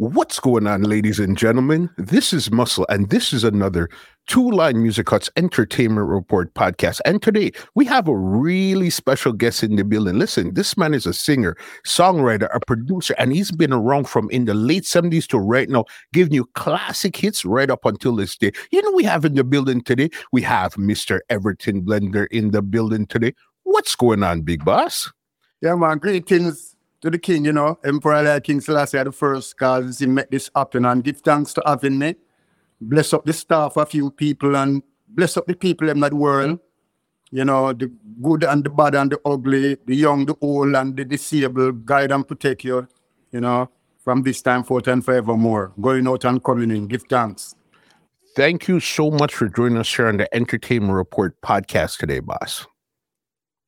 What's going on, ladies and gentlemen? This is Muscle, and this is another Two Line Music Hut's Entertainment Report podcast. And today we have a really special guest in the building. Listen, this man is a singer, songwriter, a producer, and he's been around from in the late 70s to right now, giving you classic hits right up until this day. You know, we have in the building today, we have Mr. Everton Blender in the building today. What's going on, big boss? Yeah, man, greetings to the king, you know, Emperor like King Selassie the first, because he made this happen and give thanks to having me. Bless up the staff, a few people, and bless up the people in that world. You know, the good and the bad and the ugly, the young, the old, and the disabled, guide and protect you, you know, from this time forth and forevermore. Going out and coming in. Give thanks. Thank you so much for joining us here on the Entertainment Report podcast today, boss.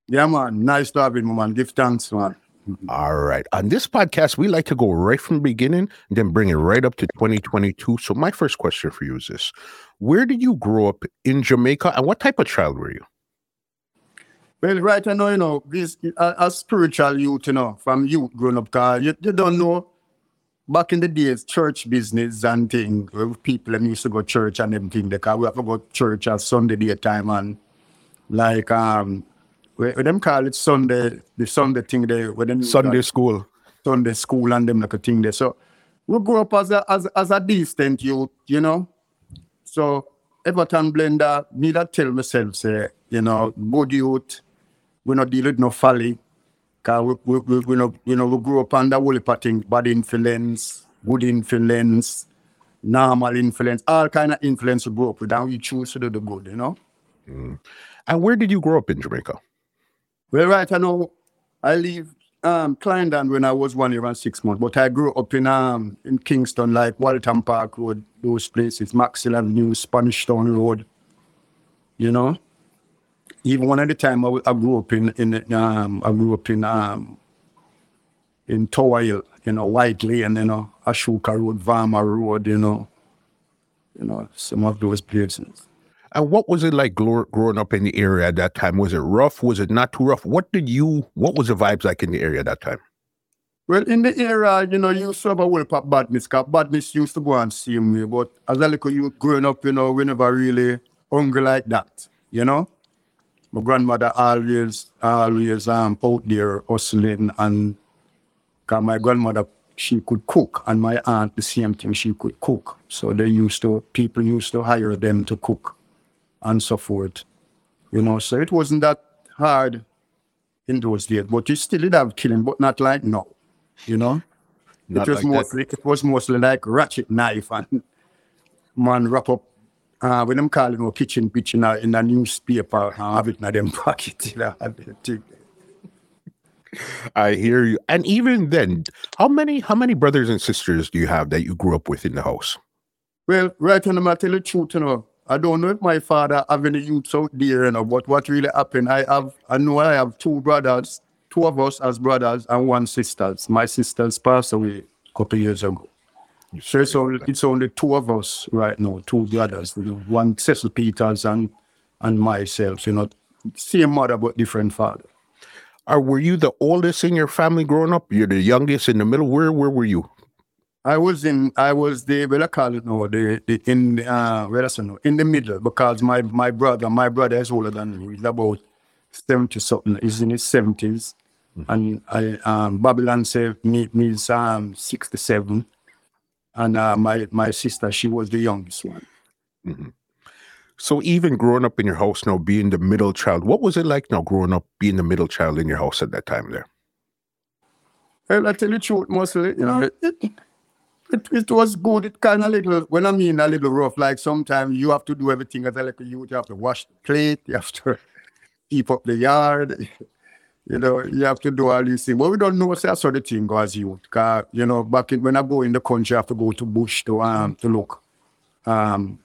Yeah, man. Nice to have you, man. Give thanks, man. All right. On this podcast, we like to go right from the beginning and then bring it right up to 2022. So, my first question for you is this Where did you grow up in Jamaica and what type of child were you? Well, right I know, you know, this a, a spiritual youth, you know, from youth growing up, because you, you don't know back in the days, church business and things, people them used to go church and everything, because we have to go church at Sunday daytime and like um we, we them call it Sunday, the Sunday thing there. When them Sunday school. Sunday school and them like a thing there. So we grew up as a as, as a decent youth, you know. So Everton Blender, me that tell myself say, you know, good youth, we not deal with no folly. Cause we, we, we, we know, you know, we grew up under whole heap things, bad influence, good influence, normal influence, all kind of influence we grew up with, and we choose to do the good, you know. Mm. And where did you grow up in Jamaica? Well, right, I know I live um Clarendon when I was one year and six months, but I grew up in um in Kingston, like Waltham Park Road, those places, Maxwell Avenue, Spanish Town Road. You know, even one at the time I, I grew up in in um I grew up in um in Tower Hill, you know, White Lane, you know, Ashoka Road, Varma Road, you know, you know, some of those places. And what was it like growing up in the area at that time? Was it rough? Was it not too rough? What did you? What was the vibes like in the area at that time? Well, in the area, you know, you used to have a whole pop badness, because badness used to go and see me. But as a little youth growing up, you know, we never really hungry like that, you know? My grandmother always, always um, out there hustling and because my grandmother, she could cook and my aunt, the same thing, she could cook. So they used to, people used to hire them to cook and so forth. You know, so it wasn't that hard in those days, but you still did have killing, but not like now, you know? Not it was like that. mostly it was mostly like ratchet knife and man wrap up uh when them calling a kitchen pitch in a, in a newspaper and have it in them pocket. You know, the. I hear you. And even then, how many how many brothers and sisters do you have that you grew up with in the house? Well, right on I tell the truth, you know. I don't know if my father have any youths out there, you know, but what really happened, I have I know I have two brothers, two of us as brothers and one sisters. My sisters passed away a couple years ago. So it's only, it's only two of us right now, two brothers, you know, one Cecil Peters and and myself, you know, same mother but different father. Or were you the oldest in your family growing up? You're the youngest in the middle. Where where were you? I was in I was the what I call it now, the, the in the, uh where I no, in the middle because my my brother, my brother is older than me. He's about seventy something, he's in his 70s And I um Babylon said me me is um sixty seven. And uh, my my sister, she was the youngest one. So even growing up in your house now, being the middle child, what was it like now growing up being the middle child in your house at that time there? Well, I tell you the truth, mostly, you know, it, it, it, it was good. It kind of little, when I mean a little rough, like sometimes you have to do everything as a little youth. You have to wash the plate, you have to keep up the yard, you know, you have to do all these things. But we don't know what's that sort of thing go as youth. Cause, you know, back in, when I go in the country, I have to go to bush to, um, to look, um,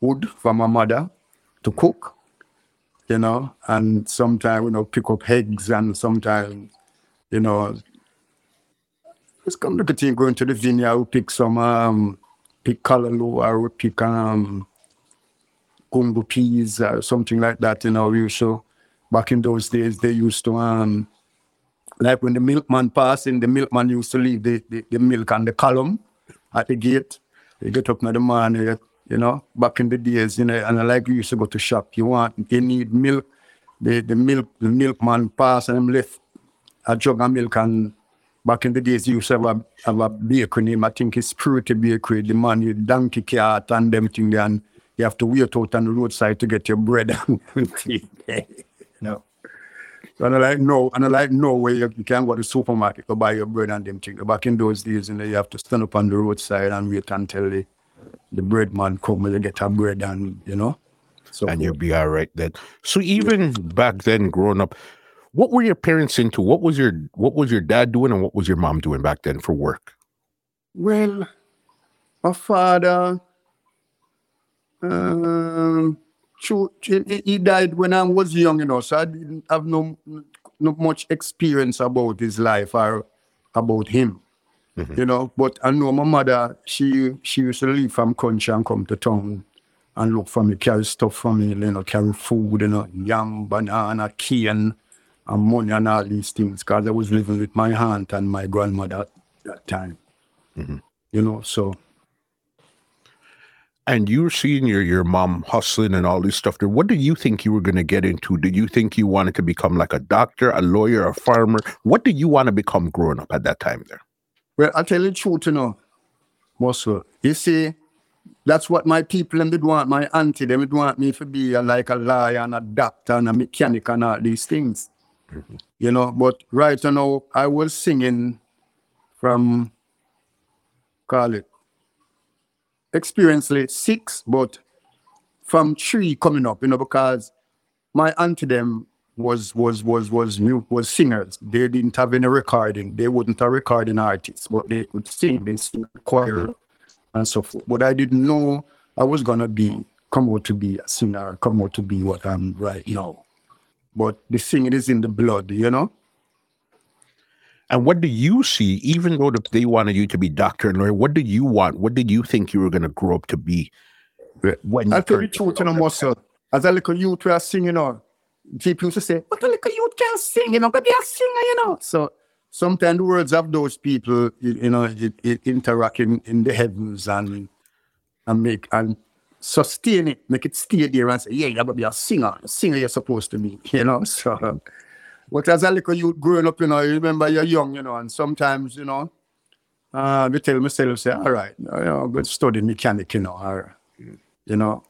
wood for my mother to cook, you know, and sometimes, you know, pick up eggs and sometimes, you know, Let's come look at you going to the vineyard, we pick some um pick callaloo or we pick um gungo peas or something like that, you know, to back in those days they used to um like when the milkman passing, the milkman used to leave the, the, the milk on the column at the gate. You get up in the morning, you know, back in the days, you know, and like we used to go to shop. You want, you need milk, the, the milk, the milkman pass and him left a jug of milk and back in the days you used to have a, have a bakery name, I think it's Purity Bakery, the man you donkey cart and them thing and you have to wait out on the roadside to get your bread you know. And I like no, and I like no way you, you can go to the supermarket to buy your bread and them things. Back in those days, you know, you have to stand up on the roadside and wait until the, the bread man come and get a bread and you know. So and you'll be all right then. So even back then, growing up, what were your parents into? What was your what was your dad doing and what was your mom doing back then for work? Well, my father, um, he died when I was young, you know, so I didn't have no not much experience about his life or about him. Mm-hmm. You know, but I know my mother, she she used to leave from country and come to town and look for me, carry stuff for me, you know, carry food, you know, yam, banana, cane, and money and all these things. Because I was living with my aunt and my grandmother at that time. Mm-hmm. You know, so and you're seeing your your mom hustling and all this stuff there what do you think you were going to get into did you think you wanted to become like a doctor a lawyer a farmer what did you want to become growing up at that time there well i'll tell you the truth you know muscle you see that's what my people them did want my auntie them did want me to be a, like a lawyer and a doctor and a mechanic and all these things you know but right now i was singing from call it experiencely six, but from three coming up, you know, because my auntie them was was was was new was singers. They didn't have any recording. They wouldn't have recording artists, but they could sing. They sing choir and so forth. But I didn't know I was gonna be come out to be a singer, come out to be what I'm right now. But the singing is in the blood, you know. And what do you see, even though they wanted you to be doctor and lawyer, what did you want? What did you think you were going to grow up to be? When I'll tell you the truth, you know, muscle. As a little youth, we are singing, you know, people used to say, but a little youth can sing, you know, but be a singer, you know. So sometimes the words of those people, you, know, it, it interact in, in the heavens and and make and sustain it, make it stay there and say, yeah, you're going to be a singer. A singer you're supposed to be, you know. So but as a little youth growing up, you know, you remember you're young, you know, and sometimes, you know, uh, I tell myself, say, all right, you know, go study mechanic, you know, or, you know,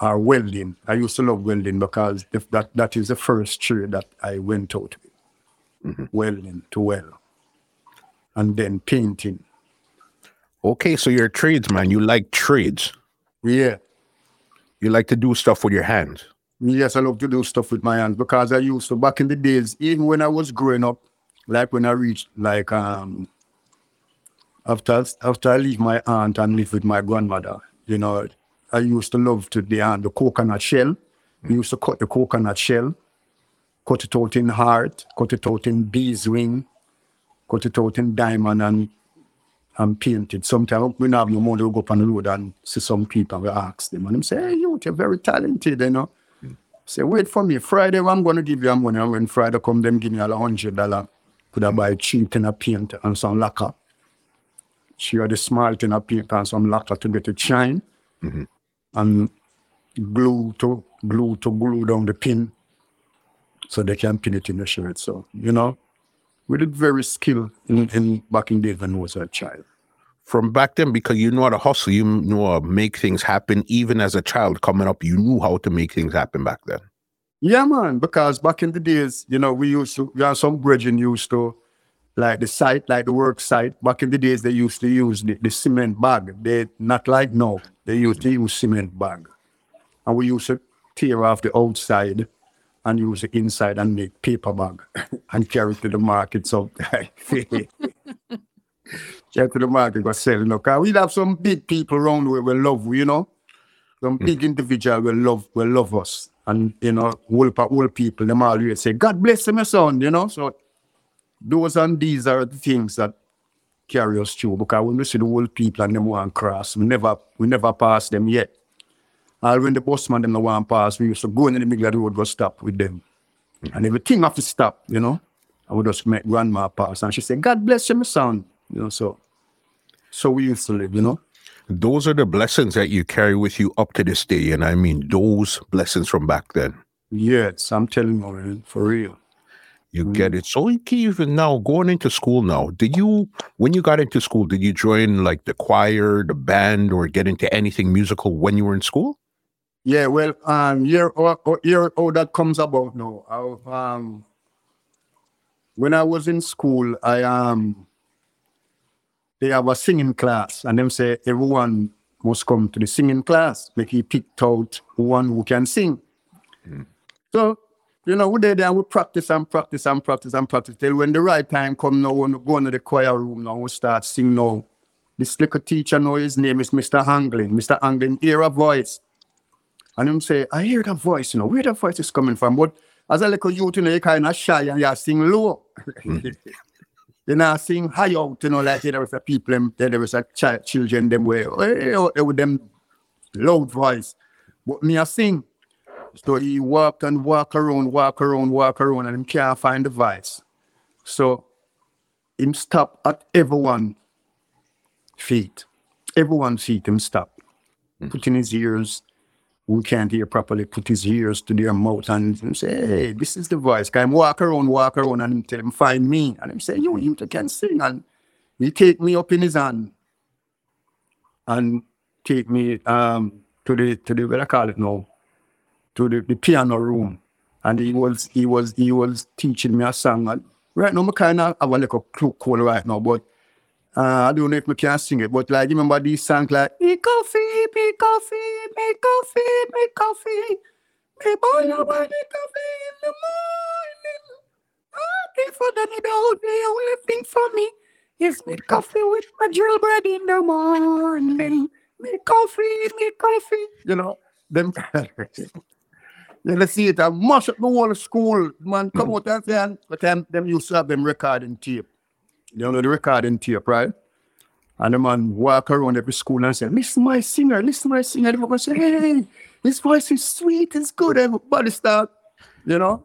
or welding. I used to love welding because if that, that is the first trade that I went out with. Mm-hmm. Welding to weld. And then painting. Okay, so you're a tradesman. You like trades. Yeah. You like to do stuff with your hands. Yes, I love to do stuff with my hands because I used to back in the days, even when I was growing up, like when I reached like um after after I leave my aunt and live with my grandmother, you know, I used to love to the uh, the coconut shell. We used to cut the coconut shell, cut it out in heart, cut it out in bees wing, cut it out in diamond and and paint it. Sometimes we have no money, we go up on the road and see some people, we ask them, and them say, hey, you, you're very talented, you know. Say, wait for me. Friday, I'm going to give you money. And when Friday come, them give me a hundred dollar. Could I buy cheap tin a paint and some lacquer? She had a small tin of paint and some lacquer to get it shine. Mm-hmm. And glue to glue to glue down the pin so they can pin it in the shirt. So, you know, we did very skilled in, in back in days when I was a child from back then because you know how to hustle, you know how to make things happen. Even as a child coming up, you knew how to make things happen back then. Yeah, man. Because back in the days, you know, we used to, we had some bridging used to, like the site, like the work site. Back in the days, they used to use the, the cement bag. They not like now. They used to use cement bag, and we used to tear off the outside and use the inside and make paper bag and carry it to the market. So Get to the market, go sell, you know. Cause we have some big people around where we love, you know. Some big mm. individual will love will love us. And you know, whole, whole people, them always say, God bless him, my son, you know. So those and these are the things that carry us through. Because when we see the whole people and them want cross, we never we never pass them yet. And when the busman them one pass, we used to go in the middle of the road, go stop with them. Mm. And everything have to stop, you know. I would just make grandma pass. And she said, God bless you, my son. You know, so So we used to live, you know. Those are the blessings that you carry with you up to this day. And I mean, those blessings from back then. Yes, I'm telling you, for real. You get it. So even now, going into school now, did you, when you got into school, did you join like the choir, the band, or get into anything musical when you were in school? Yeah, well, um, year or, or year how that comes about now. I, um, when I was in school, I um, they have a singing class, and them say everyone must come to the singing class. Make he picked out one who can sing. So, you know, we did there, we practice and practice and practice and practice till when the right time come now, when we go into the choir room now, we start sing now. This little teacher now, his name is Mr. Anglin. Mr. Anglin hear a voice. And him say, I hear that voice, you know, where that voice is coming from. But as a little youth, you know, you kind of shy and you sing low. you know, I sing high out, you know, like there was a people, them, there was a child, children, them way, eh, with them loud voice. But me, I sing. So he walk and walk around, walk around, walk around, and him can't find the voice. So him stop at everyone feet. Everyone's feet him stop. Put in his ears. Who can't hear properly, put his ears to their mouth and say, Hey, this is the voice. Can him walk around, walk around, and tell him, find me. And him say, You you can sing. And he take me up in his hand and take me um to the to the what I call it now to the, the piano room and he was he was he was teaching me a song and right now I kind of have a little clue call right now but uh, I don't know if I can sing it but like remember these songs like me coffee me coffee me coffee me coffee. Me I want me coffee in the morning. I for that don't the only thing for me. Is me coffee with my drill bread in the morning. Me coffee me coffee. You know them Then I see it, I mash up the whole school. Man, come out and say, but them, them used to have them recording tape. You know the recording tape, right? And the man walk around every school and say, listen my singer, listen my singer. Everyone say, hey, his voice is sweet, it's good. Everybody start, you know,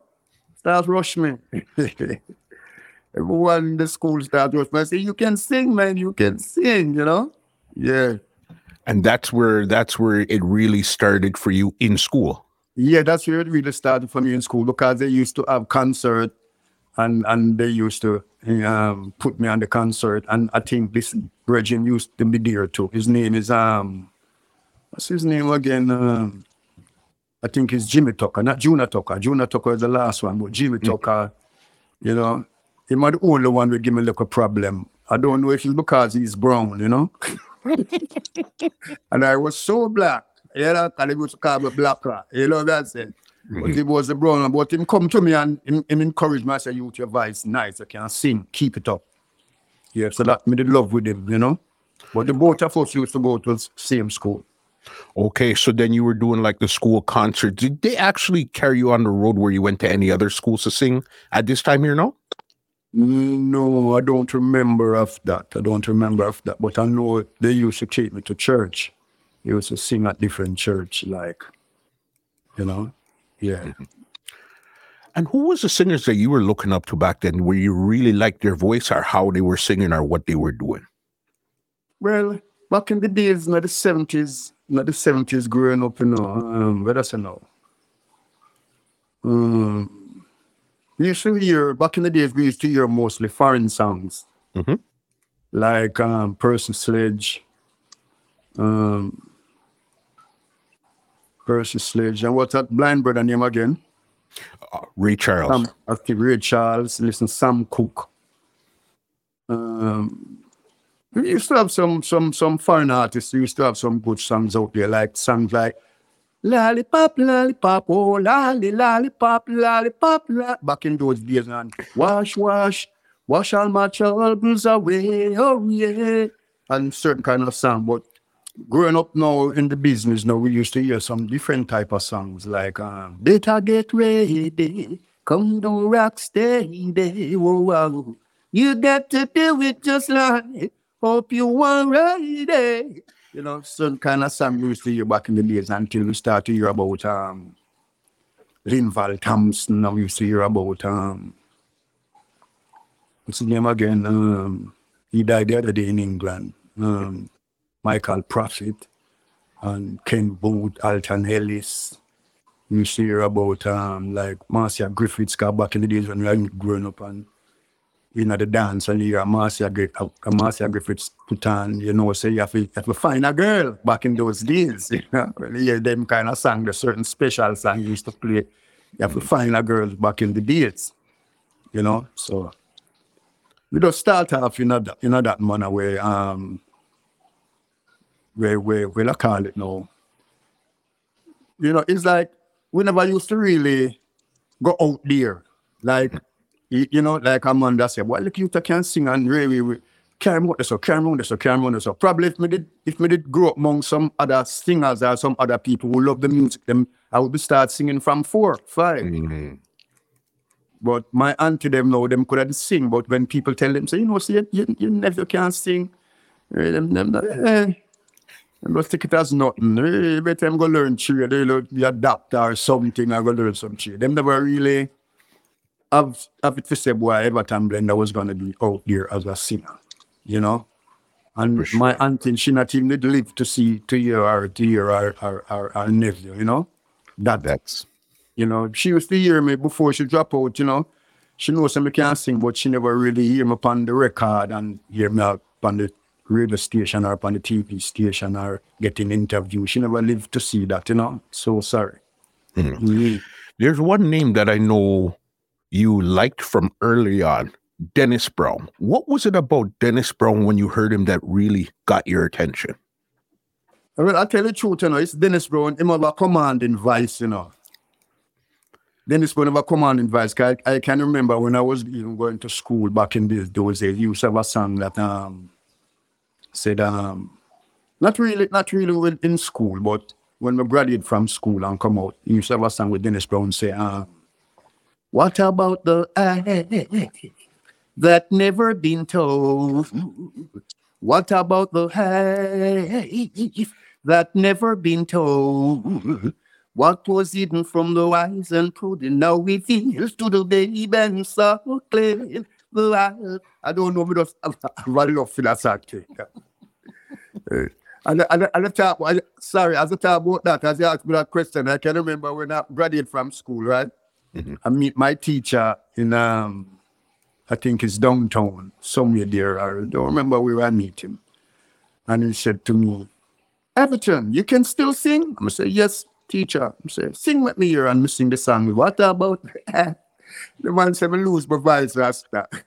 start rush me. Everyone in the school start rush me. I say, you can sing, man, you can sing, you know? Yeah. And that's where that's where it really started for you in school. Yeah, that's where it really started for me in school because they used to have concert and and they used to um, put me on the concert. And I think this Bridget used to be there too. His name is um what's his name again? Um, I think it's Jimmy Tucker, not Juna Tucker. Juna Tucker is the last one, but Jimmy Tucker, you know, he might the only one would give me like a problem. I don't know if it's because he's brown, you know. and I was so black. You know, and he used to call me black. You know what I'm saying? But he was a brown. But him come to me and him, him encourage me. I say, you, your voice nice. You can sing. Keep it up. Yeah, so that me did love with him, you know. But the both of us used to go to the same school. Okay, so then you were doing like the school concert. Did they actually carry you on the road where you went to any other schools to sing at this time here? No. Mm, no, I don't remember of that. I don't remember of that. But I know they used to take me to church. They used to sing at different church, like, you know. Yeah. And who was the singers that you were looking up to back then? Where you really liked their voice, or how they were singing, or what they were doing? Well, back in the days, not the seventies, not the seventies, growing up, you know, um, what does I know? Um, we used to hear back in the days. We used to hear mostly foreign songs, Mhm. like um, Percy Sledge, um, Percy Sledge, and what's that blind brother name again? Uh, Ray Charles. Sam, I think Ray Charles, listen, Sam Cooke. Um, we used to have some some some foreign artists. We used to have some good songs out there, like songs like Lollipop, lollipop, oh lolly, lollipop, lollipop. Back in those days, and wash, wash, wash all my troubles away, oh yeah. And certain kind of song. But growing up now in the business now, we used to hear some different type of songs like um, Better Get Ready, Come to Rock Steady, whoa, whoa. You got to do it just like Hope you are ready. You know, some kind of song we used to hear back in the days until we start to hear about um Linval Thompson. Now we used to hear about um what's his name again? Um he died the other day in England. um, Michael Prophet, and Ken Boothe, Alton Ellis. You hear about um, like Marcia Griffiths, back in the days when we were growing up and you know the dance and you hear Marcia, uh, Marcia Griffiths put on, you know, say you have, to, you have to find a girl back in those days. You know, when you hear them kind of song, the certain special song you used to play. You have to find a girl back in the days. You know, so we just start off in a, you know, that manner where um where where where I call it now. You know, it's like we never used to really go out there. Like you, know, like Amanda said, well look you can sing and really, really carry on this or carry on this or carry on this. So probably if me did if me did grow up among some other singers or some other people who love the music, them I would be start singing from four, 5 Mm-hmm. But my auntie them know them couldn't sing. But when people tell them, say, you know, see, you, you, you never can sing. Them, them, eh, just take it as nothing. Eh, better them go learn trade. They look be a doctor or something. I go learn some trade. Them never really have, have it to say, boy, Everton Blender was going to be out there as a singer. You know? And For my auntie, she not even did live to see, to hear her, to hear our, our, our, our nephew, you know? That, That's you know, she used to hear me before she drop out, you know. She knows I can't sing, but she never really hear me upon the record and hear me up on the radio station or upon the TV station or getting interview. She never lived to see that, you know. So sorry. Mhm. there's one name that I know you liked from early on, Dennis Brown. What was it about Dennis Brown when you heard him that really got your attention? Well, I tell you the truth, you know, it's Dennis Brown, him have a commanding voice, you know. Dennis Brown have a commanding voice. I, I can remember when I was even going to school back in those days, he used to have a song that um said um not really not really in school, but when we graduated from school and come out, you used to have a song with Dennis Brown say, um, What about the eye that never been told? What about the hay that never been told? What was hidden from the wise and prudent now reveals to the babe and so clear. I don't know, me just I really love for that. Eh, And, and, and the talk, I- sorry, as I talk about that, as you asked me that question, I can remember when I graduated from school, right? I meet my teacher in um I think it's downtown, somewhere there. I don't remember where I meet him. And he said to me, Everton, you can still sing? I'm going to say, Yes, teacher. I'm say, sing with me here and me sing the song. What about the man said, me lose my voice, Rasta.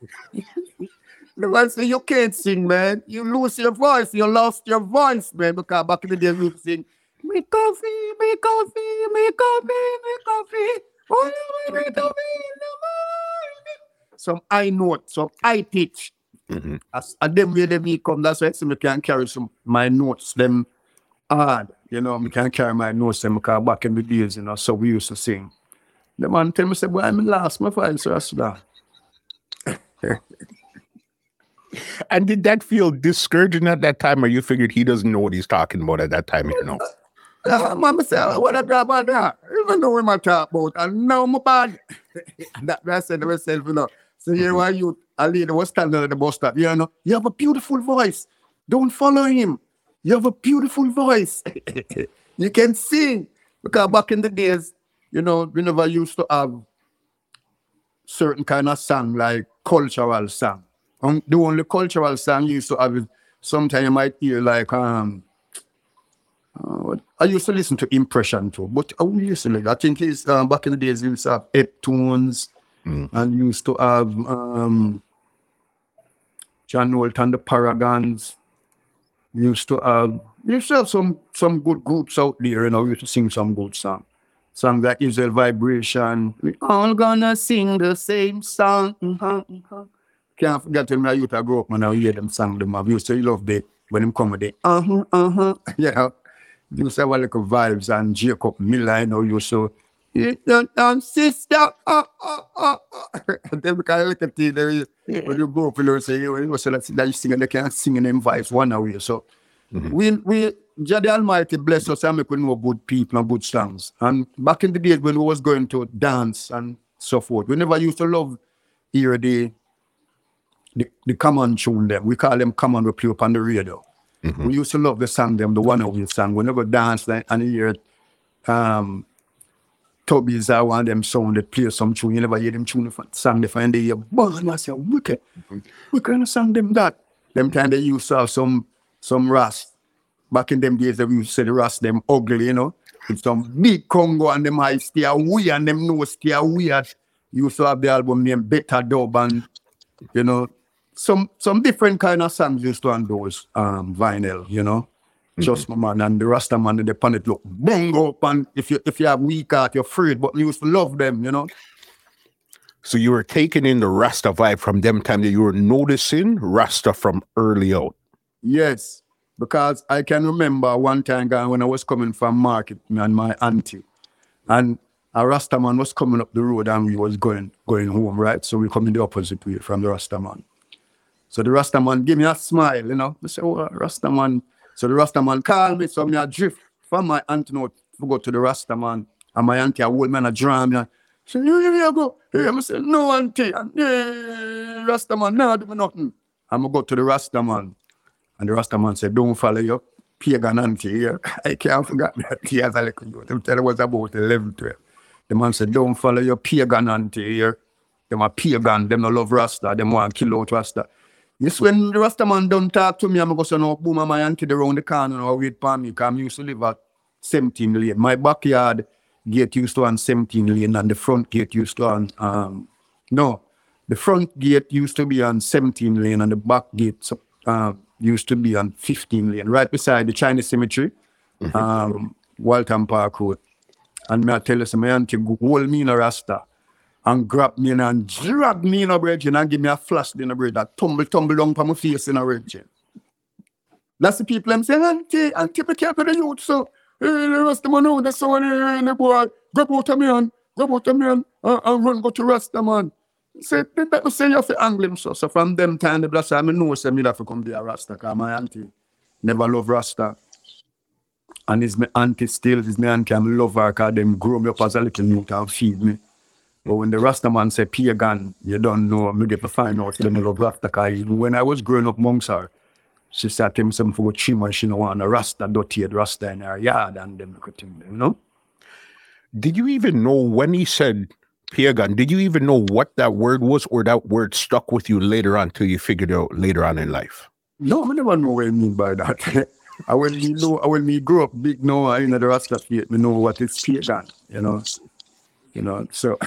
the man said, You can't sing, man. You lose your voice. You lost your voice, man, because back in the day we sing, Me coffee, me coffee, me coffee, me coffee. Oh, me coffee in the morning. Some high note, some high pitch. Mhm. As and them them me come, that's why I say me can carry some my notes, them hard. You know, me can carry my notes them because back in the days, you know, so we used to sing. The man tell me say, boy, I'm lost my voice, Rasta. And did that feel discouraging at that time, or you figured he doesn't know what he's talking about at that time? You know, Uh, mama said, what I talk about that? Even know what I talk about. I know my body. that I said to myself, you know. So here why you a lady was standing at the bus stop. You know, you have a beautiful voice. Don't follow him. You have a beautiful voice. you can sing. Because back in the days, you know, we never used to have certain kind of song like cultural song. Um, the only cultural song you used to have is sometimes you might hear like um uh, I used to listen to Impression too, but I used to like I think it's um, back in the days you used to have Eptones Mm. and used to have um John and the Paragons. Used to have used to have some some good groups out there, you know, used to sing some good song. Song that is a vibration. We all gonna sing the same song. Can't forget when I used to grow up when I hear them sing them. I used to love the when them come with the uh-huh, uh-huh. Yeah. Used to have a little vibes and Jacob Miller, you know, used to you don't um, sister, uh, uh, uh, uh. And then because I look at you, there is, when you go up, you know, say, you know, so that's, that you sing and they can't sing in them vibes one away. So we, we, Jah Almighty bless us and make we know good people and good songs. And back in the days when we was going to dance and so forth, we never used to love hear the, the, the common tune them. We call them common we play up on the radio. Mm-hmm. We used to love the song them, the one of you song. We never dance like and you hear um Toby's are one of them song that play some tune. You never hear them tune the song they find they hear I say wicked. Mm-hmm. We kind of song them that. Them time they used to have some some rust. Back in them days they used to say the rust them ugly, you know. With some big Congo and them eyes stay weird and them nose stay weird. Used to have the album named Better Dub and you know some some different kind of songs used to on those um, vinyl, you know. Mm-hmm. Just my man and the Rasta man and the Panet look bongo up and if you if you have weak heart, you're afraid, but you used to love them, you know. So you were taking in the Rasta vibe from them time that you were noticing Rasta from early out. Yes, because I can remember one time when I was coming from market, me and my auntie, and a Rasta man was coming up the road and we was going going home, right? So we coming the opposite way from the Rasta man. So the Rasta man give me a smile, you know. I say, oh, Rasta man. So the Rasta man call me, so me a drift from my auntie note to go to the Rasta man. And my auntie, a old man, a drum me. She you, you, go. Hey, I say, no, auntie. And, hey, Rasta man, nah, do me nothing. I'm going to go to the Rasta man. And the Rasta man said, don't follow your pagan auntie here. I can't forget that tears a little youth. I tell it was about 11, 12. The man said, don't follow your pagan auntie here. Them a pagan, them no love Rasta, them want to kill out Rasta. This when the Rasta man don't talk to me, I'm going to say, no, boom, my auntie around the corner or wait for me, because I used to live at 17 lane. My backyard gate used to on 17 lane and the front gate used to on, um, no, the front gate used to be on 17 lane and the back gate uh, used to be on 15 lane, right beside the Chinese cemetery, mm-hmm. um, Waltham Park Road. And me I tell you, so my auntie hold me in a Rasta and grab me and drag me in a bridge and give me a flash in a bridge that tumble, tumble down from my face in a bridge. That's the people I'm saying, Auntie, Auntie, be careful the youth, so hey, the rest of them know that's so and the boy, grab out of me and grab out of me and, and run go to rest the man. Say, that say you have to angle so. So from them time, the bless I know say me have to come be a Rasta, because my auntie never love Rasta. And his my auntie still, his my auntie, I'm love her because them grow me up as a little youth and feed me. But when the Rasta man say pagan, you don't know. Me get to find out the love Rasta. Cause when I was growing up amongst her, she said to him something for chima, she don't want a Rasta, dirty Rasta in her yard and them thing, you know? Did you even know when he said pagan, did you even know what that word was or that word stuck with you later on till you figured out later on in life? No, I never know what I mean by that. I when me know, I when me grow up big now, I know the Rasta faith, me know what is pagan, you know. You know, so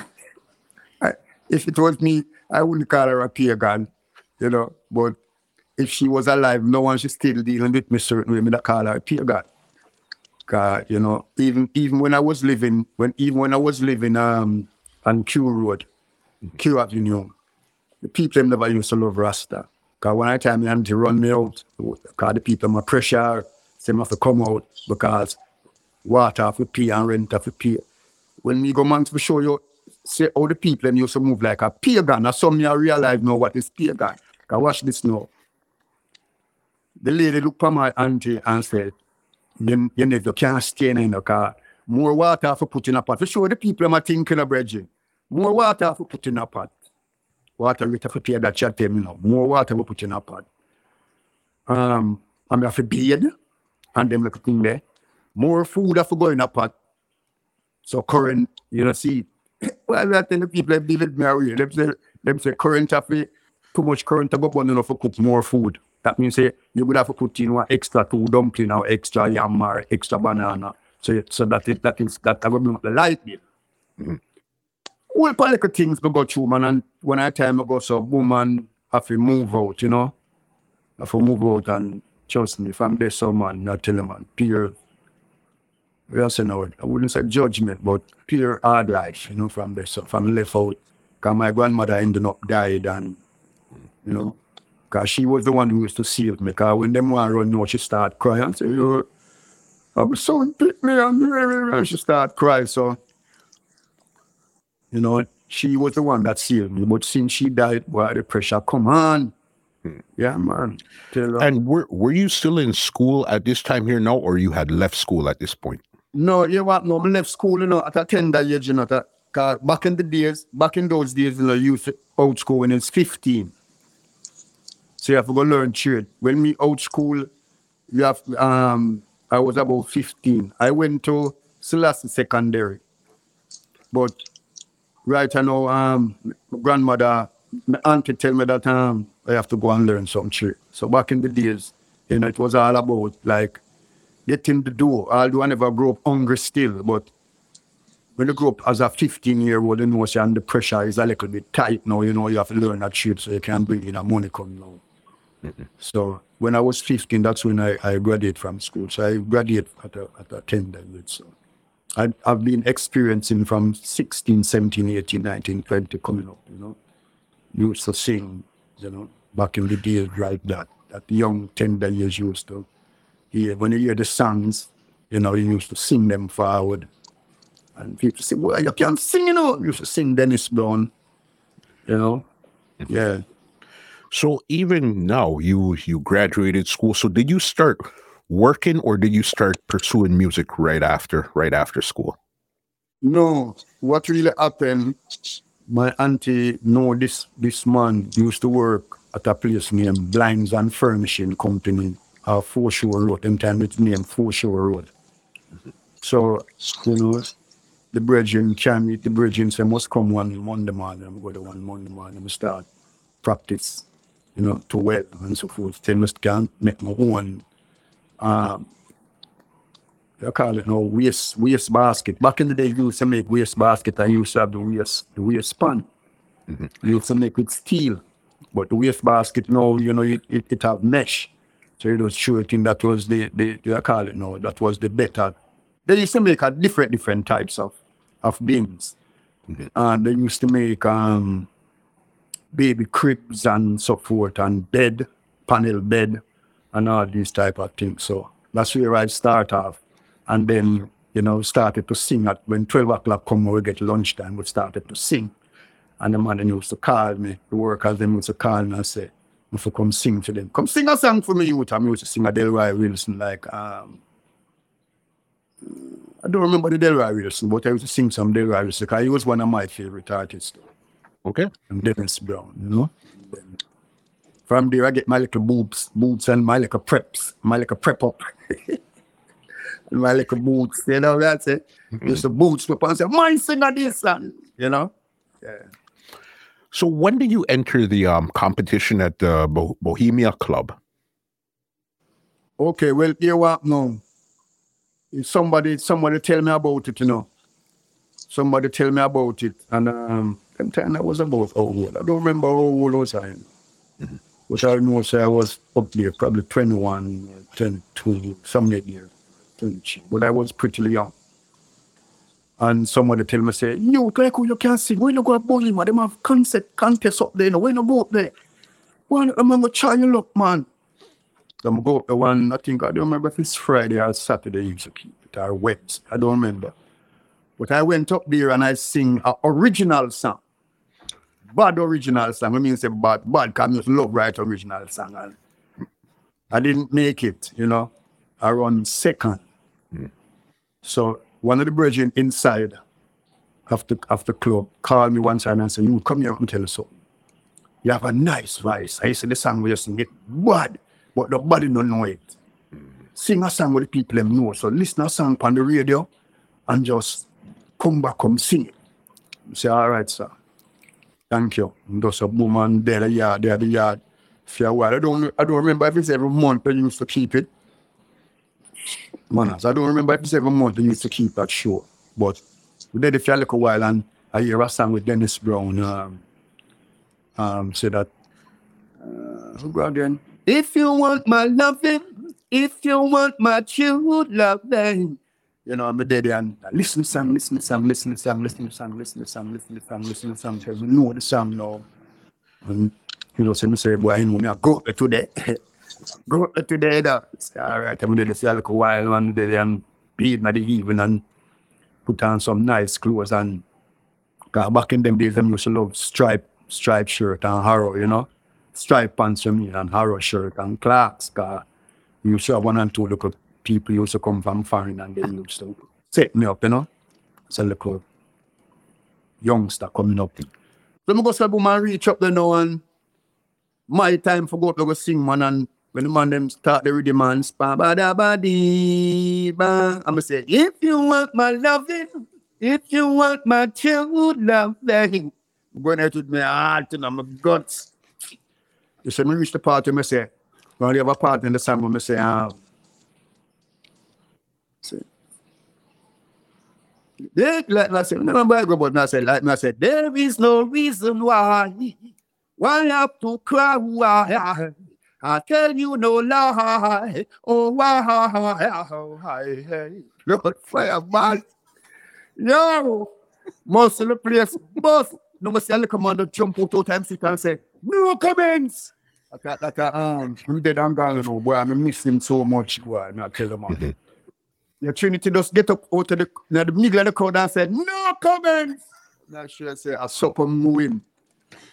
if it was me, I wouldn't call her a pagan, you know. But if she was alive, no one should still dealing with me certain way, me not call her a pagan. Cause, you know, even even when I was living, when even when I was living um on Q Road, Q Avenue, the people them never used to love Rasta. Cause when I tell me to run me out, cause the people my pressure, them have to come out because water have to pay and rent to pay. When me go man to show you say all the people them used to move like a pagan. And some me realize now what is pagan. Cause watch this now. The lady looked for my auntie and said, you, you, know, you can't stay in the car. More water for put in a pot. To show the people I'm thinking of bridging. More water for put in a pot. Water with for pay that chat them, you know. More water for put in a pot. Um, I'm have to bathe and them little thing there. More food have to go in a pot. So current, you know, see, well, I tell the people that deal with me them say, them say current have too much current to go burn enough to cook more food. That means say you would have to put in one extra two dumpling or extra yam or extra banana. So, so that that is that I bring the light bill. Mm-hmm. All political things we go through, man. And when I time I go, so woman have to move out, you know. Have to move out and trust me, if I'm there, so man, not tell man, peer we also know, I wouldn't say judgment, but pure hard life, you know, from there, so from left out. Because my grandmother ended up died and, you know, because she was the one who used to save me. Because when them to run now, she start crying and say, oh, I'm so pick me and she start crying. So, you know, she was the one that saved me. But since she died, well, the pressure come on. Hmm. Yeah, man. And were were you still in school at this time here now, or you had left school at this point? No, you know what? No, I left school, you know, at a tender age, you know. Cause back in the days, back in those days, you know, you used out school when it's 15. So you have to go learn trade. When me out school, you have um I was about 15. I went to Selassie Secondary. But right now, um my grandmother, my auntie tell me that um I have to go and learn some trade. So back in the days, you know, it was all about like getting the door. Although I never grew up hungry still, but when you grow up as a 15 year old, you know, and the pressure is a little bit tight now, you know, you have to learn that trade so you can bring in a money come now. So when I was 15, that's when I, I graduated from school. So I graduated at a, at a tender age. So I, I've been experiencing from 16, 17, 18, 19, 20 coming up, you know. Used to sing, you know, back in the days like that, that young tender years used to hear. When you hear the songs, you know, you used to sing them forward. And people say, well, you can't sing, you know. You used to sing Dennis Brown, you know. Yeah. So even now, you you graduated school. So did you start working, or did you start pursuing music right after right after school? No, what really happened, my auntie know this this man used to work at a place named Blinds and Furnishing Company, uh, Foreshore Road. Them time it's named Foreshore Road. So, you know, the brethren can meet the brethren say must come one Monday morning. I'm go to one Monday morning. I start practice, you know, to wet and so forth. Then I can make my own um they call it now waste waste basket. Back in the day, you used to make waste basket and you used to have the waste the waste span. You used to make with steel, but the waste basket now, you know, it, it, it have mesh. So it was sure thing that was the the they call it now that was the better. They used to make a different different types of of bins, and they used to make um baby cribs and so forth and bed panel bed and all these type of things. So that's where I start off. And then, you know, started to sing at when 12 o'clock come, we get lunchtime, we started to sing. And the man used to call me, the workers them used to call me and say, I come sing to them, come sing a song for me, youth. I used to sing a Delroy Wilson, like, um, I don't remember the Delroy Wilson, but I used to sing some Delroy Wilson because he was one of my favorite artists. Okay. And Dennis Brown, you know? Then from there, I get my little boobs, boots and my little preps, my little prep up. and my little boots, you know, that's it. Just the boots up and say, mine sing a this and, you know? Yeah. So when did you enter the um, competition at the Bo- Bohemia Club? Okay, well, here what now? If somebody, somebody tell me about it, you know. Somebody tell me about it. And um, them time I was about how old. I don't remember how old I was. I, But I know say I was up there, probably 21, or 22, some that year. 22. But I was pretty young. And somebody tell me, say, you, like, you can't sing. Why you go to Bohemia? Them have concert, contest up there. Know? Why you go up there? One, remember, try your luck, man. So I'm go up the one, I think, I don't remember if it's Friday or Saturday, you used to keep it, or Wednesday. I don't remember. But I went up there and I sing an original song. Bad original song. I mean, say bad, bad, because I just love write original song. And I didn't make it, you know. I run second. Hmm. So one of the brethren inside of the, of the club called me one time and said, you come here and tell us something. You have a nice voice. I said, the song we just sing it bad, but body don't know it. Sing a song with the people them know. So listen a song on the radio and just come back, come sing it. Say, all right, sir. Thank you. And just a woman there the yard, there the yard. For a while. I don't I don't remember if it's every month I used to keep it. Manners. I don't remember if it's every month I used to keep that show. But we did it for a little while and I hear a song with Dennis Brown. Um, um say that uh, who go again? If you want my loving, if you want my true loving. You know, I'm a daddy and I listen to song, listen to song, listen to song, listen to song, listen to song, listen to song, listen to song, because we know the song now. And you know, so me say, boy, you know me, I go today. Go up there today, though. Say, all right, I'm going to say a little while and be in the evening and put on some nice clothes and back in them days, them used to love stripe, stripe shirt and harrow, you know. Stripe pants for me and harrow shirt and Clarks, cause you used to have one and two little people used to come from foreign and they used to set me up, you know. A little youngster coming up. So I go say, boom, and reach up there now and my time for go there go sing, man, and when the man them start the rhythm and spam ba da ba. I'ma say, if you want my loving, if you want my true loving, I'm going out with my heart and my guts. You say, me reach the part where say, well, you have a part in the song where I say, um, say, yeah, like I said, no, but I said, like I said, there is no reason why, why I have to cry, why I tell you no lie, oh why, Lord, fire man, yo, most of the place, most, no, say, come on, jump out two times, sit and say, no comments. I got like a, um, I'm dead and gone, you know, boy, I miss him so much, boy, I tell him, man. The Trinity just get up out of the, now the middle of the crowd and said, no comments. Now she say, I saw him moving.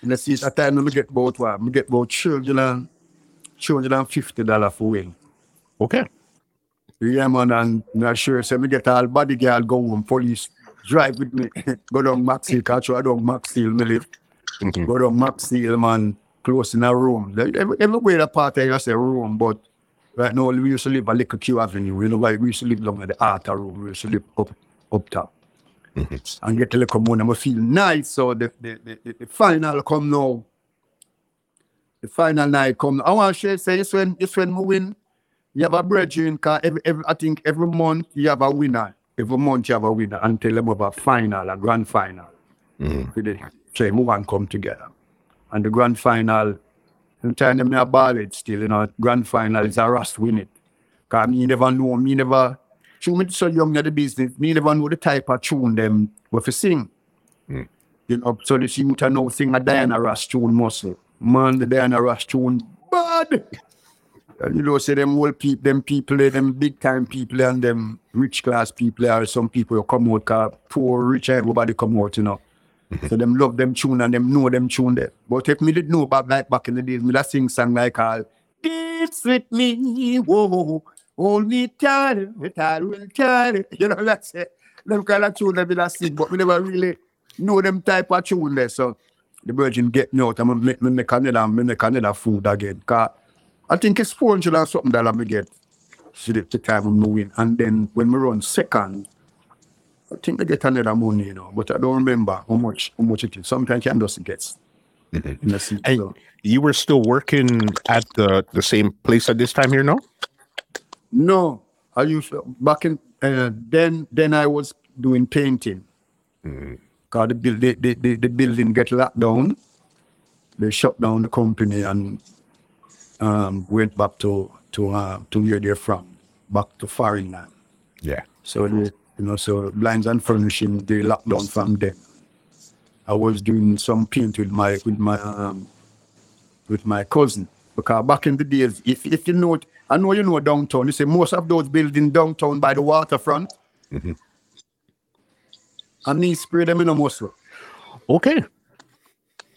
And I see that time I get about what? I get about children and children and fifty dollars for win. Okay. Yeah, man, and not sure say me get all bodyguard go home, police drive with me, go down Maxfield, catch I down Maxfield, me live. Mhm. Go down Maxfield, man, close in a room. Every, everywhere the part I a room, but right now we used to live a little Q Avenue, you know, like we used to live down at the outer room, we used to live up up top. And get a little money, and I feel nice. So the, the, the, the final come now. The final night come. I want to say this when this when we win. You have a brethren, cause every, every I think every month you have a winner. Every month you have a winner until them have a final, a grand final. Mhm. For the same one come together. And the grand final, sometimes them not ball it still, you know, grand final is a rust win it. Cause me never know, me never True, me so young at the business, me never know the type of tune them we fi sing. Mm. You know, so the youth I know sing a Diana Ross tune muscle. Man, the Diana Ross tune bad. And you know, say them old people, them people, them big time people and them rich class people are some people who come out cause poor, rich, everybody come out, you know. so them love them tune and them know them tune there. But if me did know about like back in the days, me da sing song like all Dance with me, whoa, hold me tight, tight, real tight. You know, that's it. Them kind of tune that me da sing, but we never really know them type of tune there. So the virgin get me out and me make, me make another, me make another food again. Cause I think it's 400 and something dollar me get. See the, the time I'm moving. And then when we run second, I think I get another money, you know, but I don't remember how much how much it is. Sometimes you just get in the seat. And so. you were still working at the, the same place at this time here, no? No, I used to, back in uh, then. Then I was doing painting. Cause the, build, the, the, the, the building get locked down. They shut down the company and um, went back to to uh, to where they're from, back to foreign land. Yeah. So they, you know, so blinds and furnishing they locked down from them. I was doing some paint with my with my um, with my cousin because back in the days, if if you know, I know you know downtown. You see most of those buildings downtown by the waterfront. And me spray them in a muscle. Okay.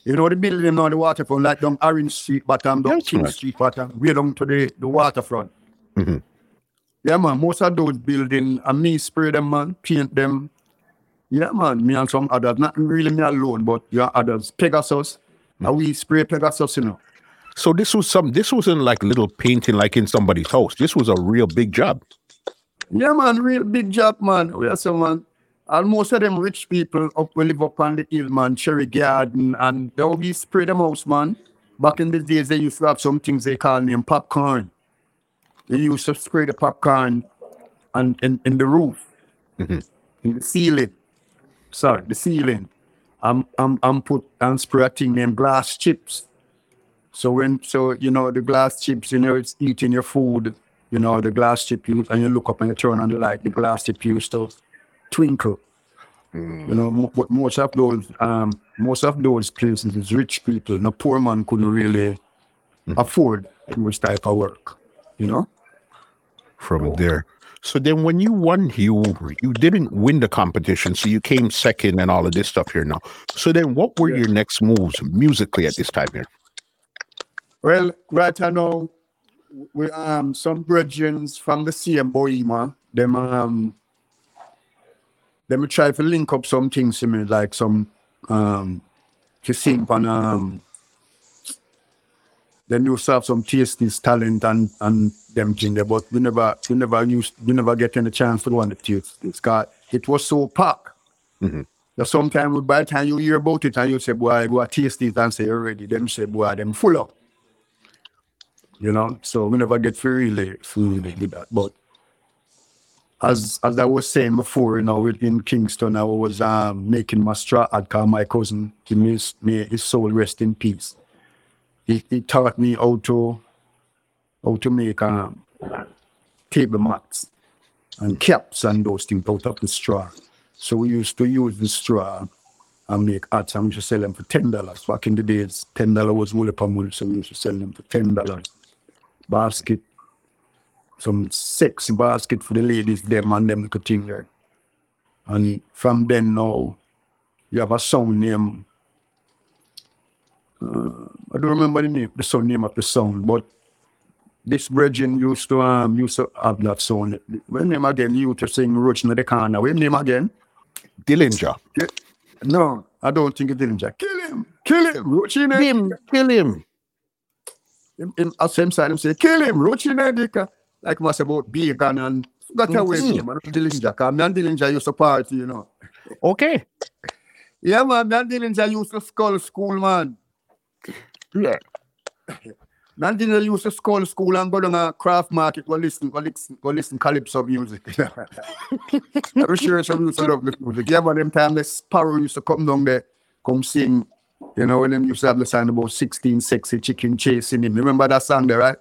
You know the building on the waterfront, like down Orange Street bottom, down King right. Street bottom, way down to the, the waterfront. Mhm. Yeah, man, most of those buildings, and me spray them, man, paint them. Yeah, man, me and some others, not really me alone, but yeah, others. Pegasus, and we spray Pegasus, you know. So this was some this wasn't like little painting like in somebody's house. This was a real big job. Yeah, man, real big job, man. We are some man. And most of them rich people up we live up on the hill, man, Cherry Garden, and they will be spray them house, man. Back in the days, they used to have some things they call them popcorn. They used to spray the popcorn and in, in the roof, mm-hmm. in the ceiling. Sorry, the ceiling. I'm I'm I'm put and spray a thing named glass chips. So when so you know the glass chips, you know, it's eating your food, you know, the glass chip you and you look up and you turn on the light, the glass chip used to twinkle. You know, but most of those um most of those places is rich people. No poor man couldn't really afford those type of work. You know? from there. So then when you won, you you didn't win the competition, so you came second and all of this stuff here now. So then what were your next moves musically at this time here? Well, right now, we um some brethren from the same Bohema, them um them try to link up some things to me, like some um to sing on um Then you have some tasties, talent and and them thing there, but we never we never used we never get any chance to go on the tasties. Cause it was so packed. That sometimes by the time you hear about it and you say, boy, go taste it and say already, them say, boy, them full up. You know, so we never get free really, really with that. But as as I was saying before, you know, in Kingston, I was um, making my straw ad car. My cousin, he may, me, his soul rest in peace. He, he taught me how to how to make um, table mats and caps and those things out of the straw. So we used to use the straw and make hats and we used to sell them for ten dollars. Back in the days, ten dollars was wool upon wool, so we used to sell them for ten dollars. Basket, some six basket for the ladies, them and them little thing there. And from then now, you have a sound name. Uh, I don't remember the name, the sound name of the sound, but this brethren used to um used to have that sound. When name again, you to sing Roach in the corner. When name again? Dillinger. Ki- No, I don't think it's Dillinger. Kill him! Kill him! Roach in Kill the him. Kill him. him, him side him say, kill him, roach in the. Like must about bacon and got away from him. and Dillinger. Cause me and Dillinger used to party, you know. Okay. Yeah, man, me and Dillinger used to skull school, man. Yeah. Me and Dillinger used to skull school and go down a craft market, go listen, go listen, go listen calypso music. I'm sure some used to love the music. Yeah, but them time the sparrow used to come down there, come sing. You know, when them used to have the song about 16 sexy chicken chasing him. Remember that song there, right?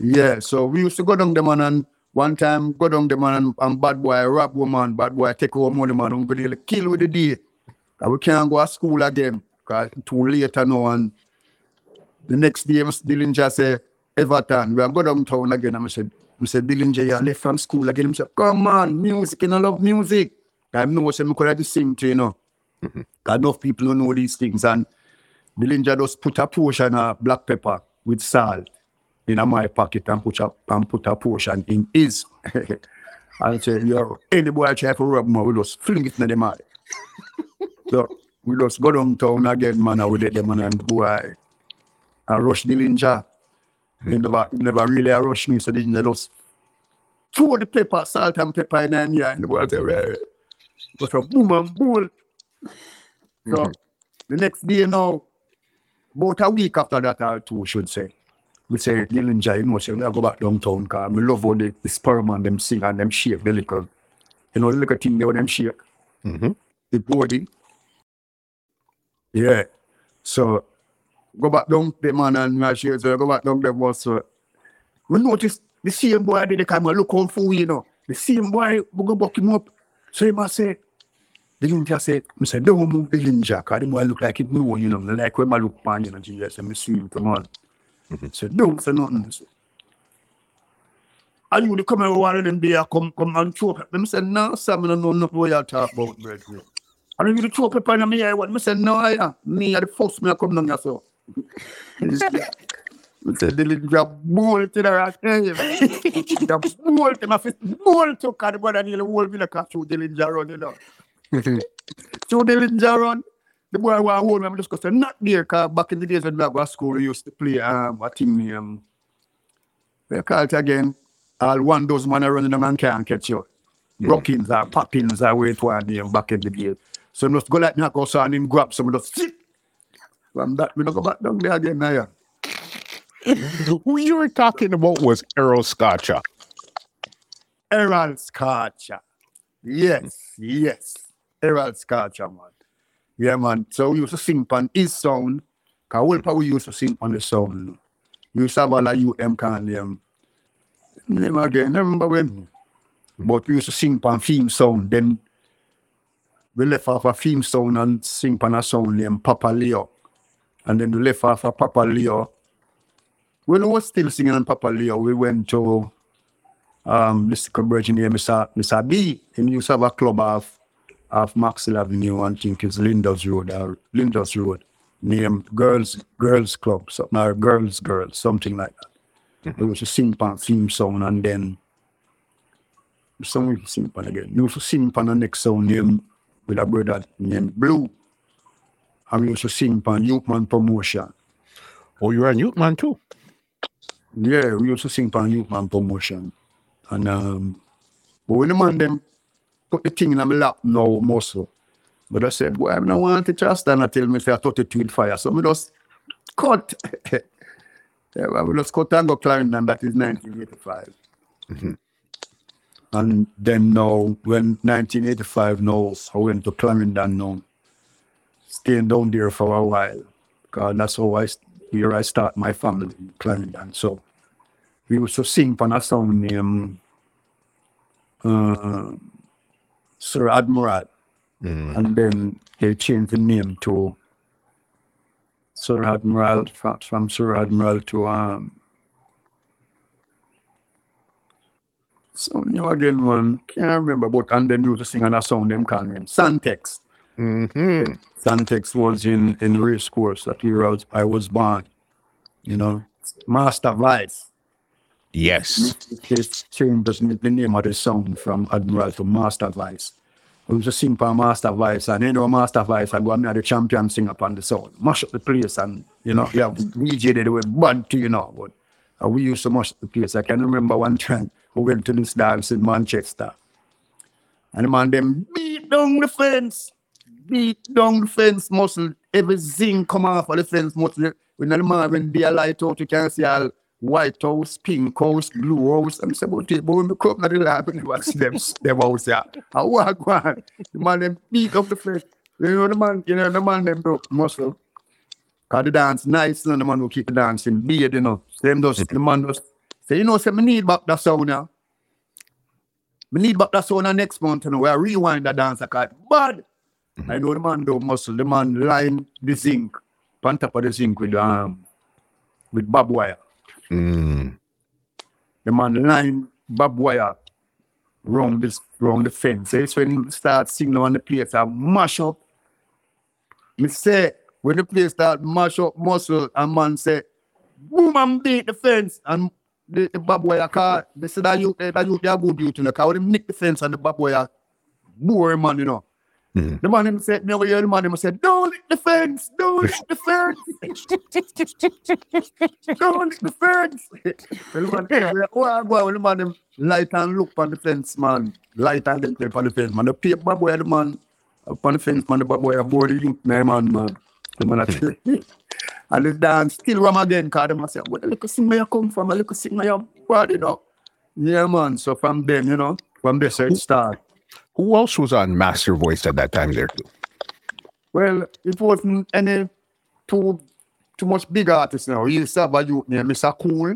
Yeah, so we used to go down the man and one time go down the man and, and bad boy rob woman, bad boy take over money man and go there kill with the day. And we can't go to school again because too late now and the next day Mr. Dillinger say Everton, we are go downtown again. And I said, said, Dillinger, you left from school again. I said, come on, music, and I love music. I know what I'm going to sing to you know. Mm-hmm. 'Cause enough people don't know these things and Dillinger just put a portion of black pepper with salt in my pocket and put a, and put a portion in his. and say, yo, any boy try to rub me, we just fling it in the mouth. so we just go downtown again, man, and we let them man and boy. And rush Dillinger. He never, never really rush me, so Dillinger just throw the pepper, salt and pepper in and yeah, and the boy say, "Well," But a boom and boom. So mm-hmm. the next day now, about a week after that or two, should say, we say, Dillinger, you know, say, we go back downtown because I love how the, the sperm and them sing and them shake the little, you know, the little thing there them shake, Mhm. the body. Yeah. So go back down the man and my shake, so I go back down was, so we notice the same boy did the come and look out for you know. The same boy, we go back him up. So he must say, the ninja said, I said, don't move the ninja, because the boy look like it know, you know, like when I look upon you know, Jesus, and I see him come on. Mhm. Said, don't say nothing. Mhm. I said, and you to come and one of them there, come, come and throw pepper. I said, no, sir, I don't know nothing what you talk about, brethren. And you throw pepper in me, I want. I said, no, I am. Me, are the first me I come down here, so. I said, the little job bolt to the hand. The bolt, my fist bolt to cut the brother nearly whole me like a through the ninja run, you know. Through the ninja run, the boy want hold me, I'm just to say, not there, because back in the days when we go to school, we used to play um, a thing, um, we call it again, all one those man are running them and can't catch you. Rockings or poppins or wait one name back in the day. So we just go like knock us and him grab some of the sit. From that, we don't go back down there again now. yeah. Who you were talking about was Errol Scorcher. Errol Scorcher. Yes, yes. Errol Scorcher, man. Yeah, man. So we used to sing on his sound. Cause all we used to sing on the sound. We used to have of you them can them. Name again, remember when. But we used to sing on theme sound. Then we left off a theme sound and sing on a sound named Papa Leo. And then we left off a Papa Leo. When we was still singing on Papa Leo, we went to um, this here, Mr. Mr. B. He used to have a club off, off Maxfield Avenue, and I think it's Linda's Road, or Linda's Road, named Girls Girls Club, something, or Girls Girls, something like that. It was a sing pan theme song, and then some we sing pan again. We used to sing pan the next song named with a brother named Blue. And we also to sing Youthman Promotion. Oh, you're a Youth Man too. Yeah, we used to sing for Youth promotion. And um but when the man them put the thing in my lap now muscle. But I said, boy, I don't want to trust." just stand until me say I 32 with fire. So I just cut. yeah, we just cut and go climbing and that is 1985. And then now, when 1985 now, I went to Clarendon now, staying down there for a while. Because that's how I, here I start my family in Clarendon. So we used to sing for a song named uh, Sir Admiral. And then they changed the name to Sir Admiral, from, Sir Admiral to um, so you know again one can't remember but and then you to sing on a song them call him Santex. Mm-hmm. Santex was in in race course that year I was, I was born. You know, Master Voice. Yes. He changed the the name of the song from Admiral to Master Voice. We to sing for Master Voice, and you know, Master Voice, and the champion sing up on the song. mash up the place, and you know, yeah, DJ did it with bad to you know, but we used to mash up the place. I can remember one time we went to this dance in Manchester, and the man them beat down the fence, beat down the fence muscle, everything come off of the fence muscle. When the man when they light out, you can see all white house, pink house, blue house. I'm saying, but when we come to the lab and watch them, them house there. I walk one. The man them beat up the fence. You know the man, you know the man them broke muscle. Cause the dance nice, and the man will keep the dancing beard, you know. Same does the man does. Say, you know, say me need back that sound now. Me need back that sound now next month, you know, where I rewind the dance, I got bad. I know the man do muscle, the man line the zinc, on top of the zinc with um with barbed wire. Mm. The man line barbed wire round this round the fence. It's when he start singing on the place, I mash up. Me say, when the place start mash up muscle, and man say, boom and beat the fence and the, the barbed wire car, they say that you that you they are good you know, cause them nick the fence and the barbed wire bore man, you know. Mhm. The man him said, no, the man him said, don't lick the fence, don't lick the fence. don't lick the fence. well, the man, yeah, go, well, the man him light and look on the fence, man. Light and look on the fence, man. The paper wire, the man, up on the fence, man, the barbed wire bore the youth, man, man, man. The man at And the dance still ram again, cause them a say, well, look sing where you come from, look sing where you body, you know. Yeah, man. So from then, you know, from this it start. Who else was on Master Voice at that time there? Well, it wasn't any too too much big artists now. You used to have a youth named Mr. Cool.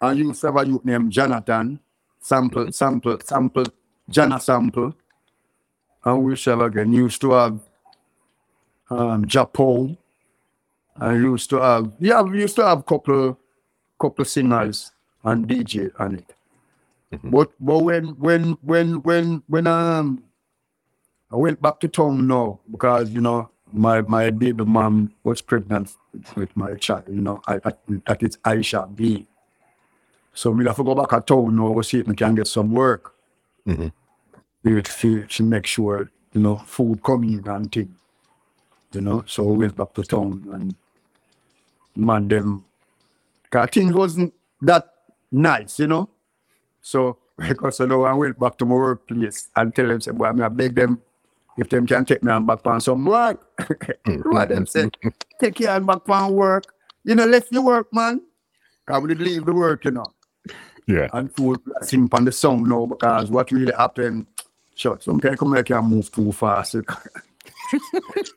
And you used to have a youth named Jonathan. Sample, sample, sample, Jana sample. And we used again. Used to have um Japo. And used to have yeah, we used to have couple couple singers and DJ on it. But but when when when when when um I went back to town now because you know my my baby mom was pregnant with, my child. You know, I, I, that is Aisha B. So we have to go back to town now to see if I can get some work. Mhm. We she, she make sure you know food coming and thing. You know, so we went back to town and man them. Cause things wasn't that nice, you know. So because you know, I went back to my workplace and tell them, say, boy, I beg them if them can take me on back on some work. Mm, right them say, take you on back on work. You know, left your work, man. I would leave the work, you know. Yeah. And to sing on the song now because what really happened, sure, sometimes come like I move too fast.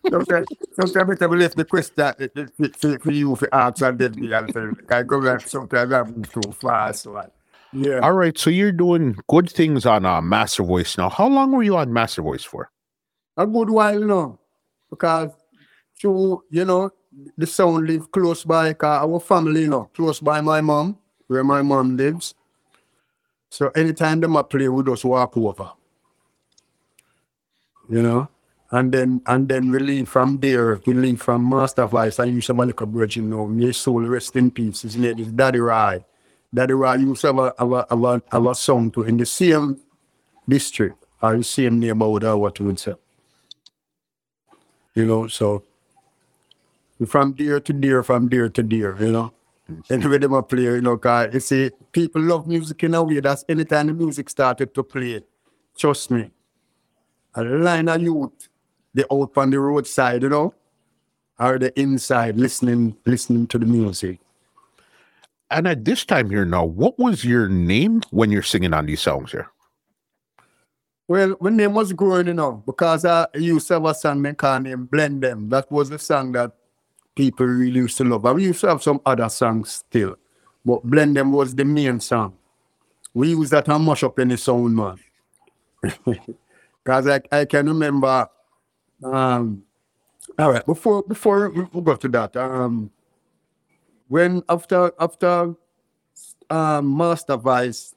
sometimes, sometimes I left the question for, for, eh, eh, eh, for you for and then the answer. I go like sometimes I move too fast. So I, yeah. All right. So you're doing good things on uh, Master Voice now. How long were you on Master Voice for? a good while now because through you know the sound live close by cause our family you know close by my mom where my mom lives so anytime them a play we just walk over you know and then and then we leave from there we leave from master voice and use some little bridge you know may his soul rest in peace his name is daddy Rai. Daddy Rai used to have a, have a, have a, have a song too in the same district or the same neighborhood or what would say you know, so from there to there, from there to there, you know. Anyway, them a play, you know, cause you see, people love music in a way that's anytime the music started to play, trust me, a line of youth, they out on the roadside, you know, or the inside listening, listening to the music. And at this time here now, what was your name when you're singing on these songs here? Well, my name was growing, you know, because I used to have a song name Blend Them. That was the song that people really used to love. And we used to have some other songs still. But Blend Them was the main song. We used that and mash up any sound, man. Because I, I can remember um all right, before before we go to that, um when after after um Master Voice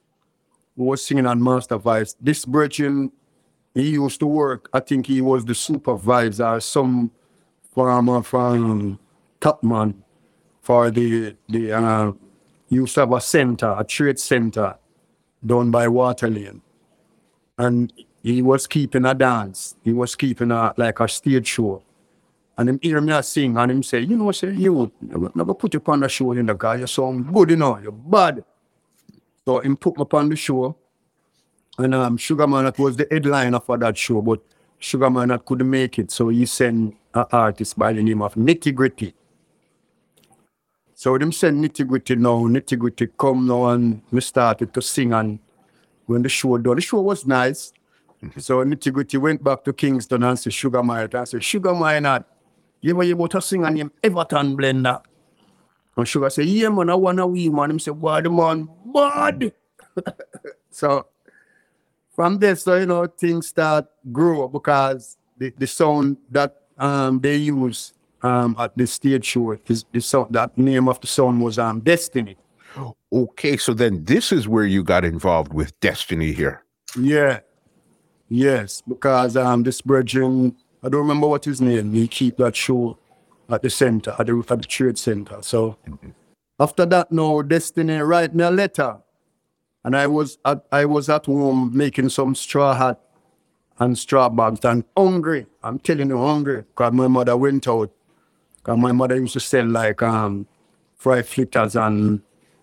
was singing on Master Voice. This virgin, he used to work. I think he was the supervisor, some farmer from Topman for the the uh, used to have a center, a trade center down by Water Lane. And he was keeping a dance. He was keeping a like a stage show. And him hear me sing and him say, you know, what? say, you never put you on the show in the guy, you sound good, you know, you're bad. So him put me on the show. And um, Sugar Minott was the headliner for that show, but Sugar Minott couldn't make it. So he sent an artist by the name of Nitty Gritty. So them send Nitty Gritty now, Nitty Gritty come now and we started to sing and when the show done, the show was nice. So Nitty Gritty went back to Kingston and said Sugar Minott. I said, Sugar Minott, you were able to sing a name Everton Blender. And Sugar said, yeah man, I want a wee man. Him say, why the man bad? so from this, so you know, things start grow because the, the sound that um they use um at the stage show is the sound that name of the song was um Destiny. Okay, so then this is where you got involved with Destiny here. Yeah. Yes, because um this brethren, I don't remember what his name, he keep that show at the center, at the, at the trade center. So after that now, Destiny write me a letter. And I was at I was at home making some straw hat and straw bags and hungry. I'm telling you hungry. Cause my mother went out. Cause my mother used to sell like um fried fritters and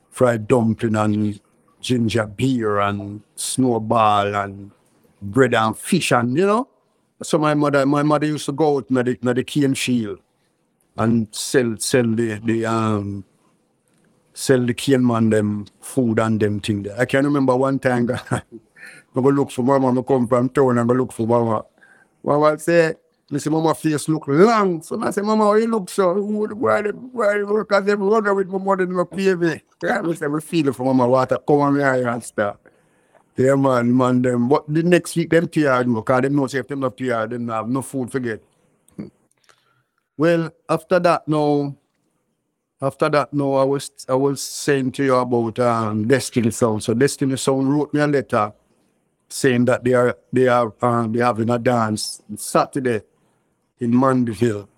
fried dumpling and ginger beer and snowball and bread and fish and you know. So my mother my mother used to go out in the, in the cane field and sell sell the the um sell the cane man them food and them thing there. I can remember one time I go look for mama, I come from town and go look for mama. Mama say, listen, mama face look long. So I say, mama, how you look so? Why why as them run with my mother never play me? I say, I feel for mama water, come on me here and stuff. Yeah man, man them. But the next week them tired because them know say if them not tired, them have no food to get. Well, after that now, after that now I was I was saying to you about um, Destiny Sound. So Destiny Sound wrote me a letter saying that they are they are um, they having a dance Saturday in Mandeville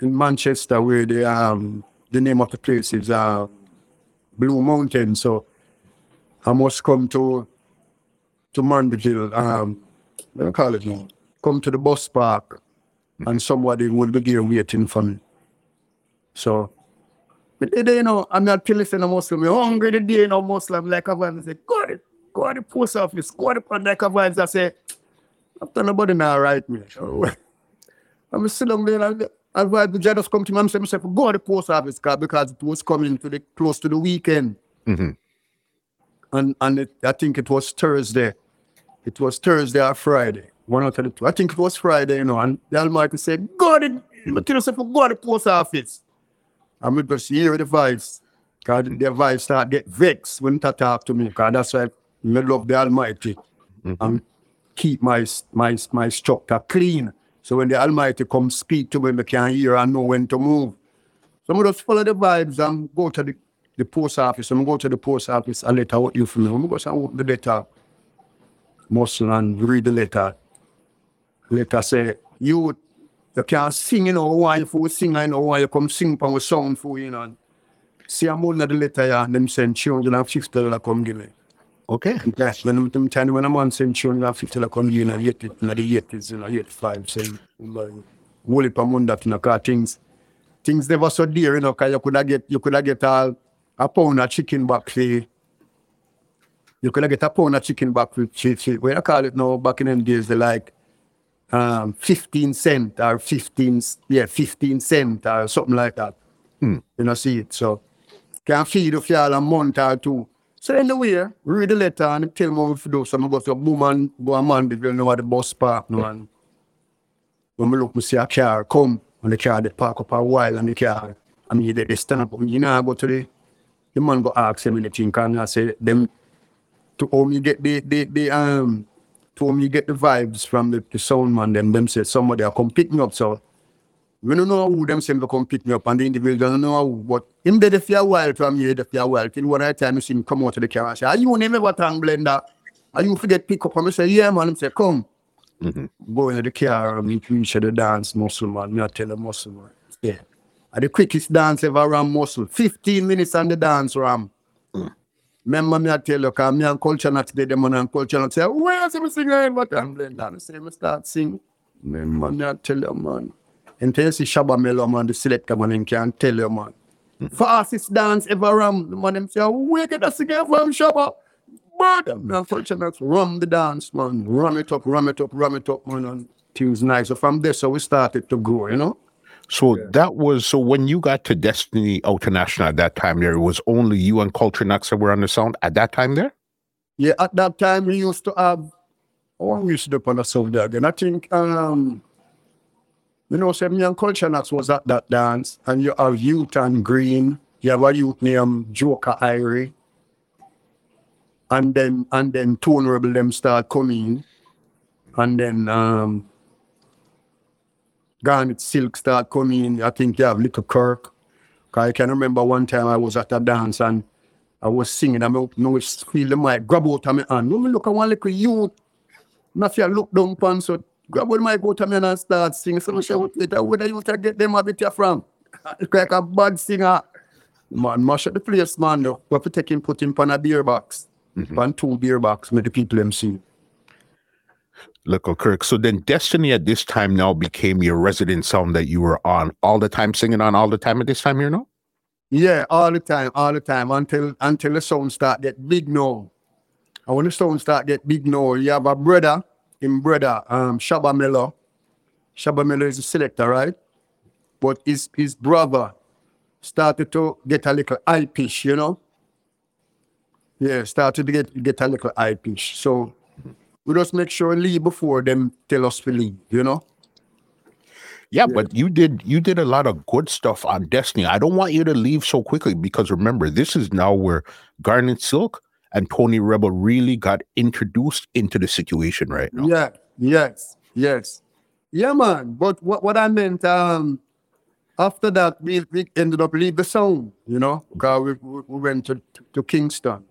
in Manchester where the um the name of the place is uh, Blue Mountain. So I must come to to Mandeville, um what call it now? Come to the bus park and somebody would be here waiting for me. So, but the day, you know, I'm not listening to Muslim. I'm hungry the day, you know, Muslim, like a man, I say, go to, go to the post office, go to the like a man, I say, after nobody now write me. I'm still down there, and I the judge come to me and say, go to the post office, because it was coming to the, close to the weekend. Mhm. And, and it, I think it was Thursday. It was Thursday or Friday. One out of the two. I think it was Friday, you know, and the Almighty said, go to, tell yourself, go to the post office. And we just hear the vibes. Because the vibes start get vexed when they talk to me. Because that's why I love the Almighty. Mm-hmm. And keep my my my structure clean. So when the Almighty come speak to me, I can hear and know when to move. So I just follow the vibes and go to the, the post office. I'm go to the post office and letter what you for me. I'm go and open the letter, muscle and read the letter. Letter say, you you can't sing, you know, why you for sing, I know why you come sing from a song for you know. See I'm holding the letter here and them send two hundred and fifty dollars come give me. Okay. Yes, when I'm time when I'm on send two hundred and fifty dollars come give me and yet it in the eighties, you know, eighty five saying like, whole heap of money that, you know, things, things never so dear, you know, cause you could have get, you could have get all, a pound of chicken back for, you could get a pound of chicken back for, for, for what I call it now, back in them days, they like, um, 15 cent or 15, yeah, 15 cent or something like that. You know, see it. So, can feed you for y'all a month or two. So anyway, read the letter and tell me what to do. So I go to a boom and go a man because you know what the bus park no and when I look, I see a car come and the car they park up a while and the car I mean they, they stand up. You know, I go to the the man go ask him anything and I say them to me get the the, the um to me get the vibes from the, the sound man them them say somebody will come pick me up. So we don't know who them to come pick me up and the individual don't know who, but him for a while from here there for a while. Till one time you see him come out of the car and say, Are you name Everton Blender? Are you forget pick up and I say, Yeah man, him say, Come. Go into the car and meet reach the dance muscle man. Me I tell the muscle man. Yeah. And the quickest dance ever ram muscle. 15 minutes on the dance ram. Mm. Remember me I tell you, cause me and Culture Knox today, them and Culture Knox say, where's him singing? What I'm blend down. Say, me start sing. Remember me I tell you, man. Until you see Shabba Mello, man, the selector, man, him can tell you, man. Mm. Fastest dance ever ram. The man, them say, where get that singer from Shabba? But me and Culture Knox rum the dance, man. Rum it up, rum it up, rum it up, man. And things nice. So from there, so we started to grow, you know? So that was so when you got to Destiny International at that time there, it was only you and Culture Knox that were on the sound at that time there? Yeah, at that time we used to have oh we used to do on the sound there again. I think um you know, say me and Culture Knox was at that dance and you have youth and green, you have a youth named Joker Irie. And then and then Tony Rebel them start coming. And then um Garnet Silk start coming. I think you have Little Kirk. I can remember one time I was at a dance and I was singing. I mean, no, feel the mic, grab out of my hand. No, me look at one little youth. Not I look down pan, so grab out mic out of me and start singing. So I what later, where the youth I get them a bit from? Look like a bad singer. Man, mash up the place, man. though. We have to take him, put him on a beer box. Mm-hmm. On two beer box, make the people them see. Little Kirk. So then Destiny at this time now became your resident sound that you were on all the time, singing on all the time at this time here now? Yeah, all the time, all the time until until the sound start get big now. And when the sound start get big now, you have a brother, him brother, um, Shabba Miller. Shabba Miller is a selector, right? But his his brother started to get a little high pitch, you know. Yeah, started to get get a little high pitch. So we just make sure leave before them tell us to leave, you know. Yeah, but you did you did a lot of good stuff on Destiny. I don't want you to leave so quickly because remember, this is now where Garnet Silk and Tony Rebel really got introduced into the situation right now. Yeah, yes, yes. Yeah, man. But what, what I meant, um, after that, we, we ended up leave the sound, you know, because we, we, we went to, to Kingston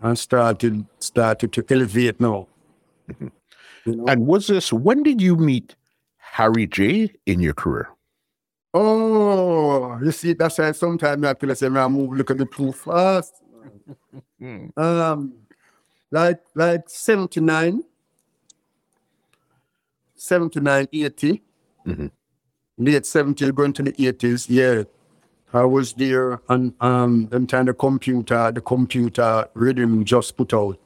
and started started to elevate now. You know? And was this when did you meet Harry J in your career? Oh, you see, that's why sometimes I feel like I move a little bit too fast. um, like like 79, 79, 80, Mhm. late 70s, going to the 80s, yeah. I was there and um them time the computer, the computer rhythm just put out.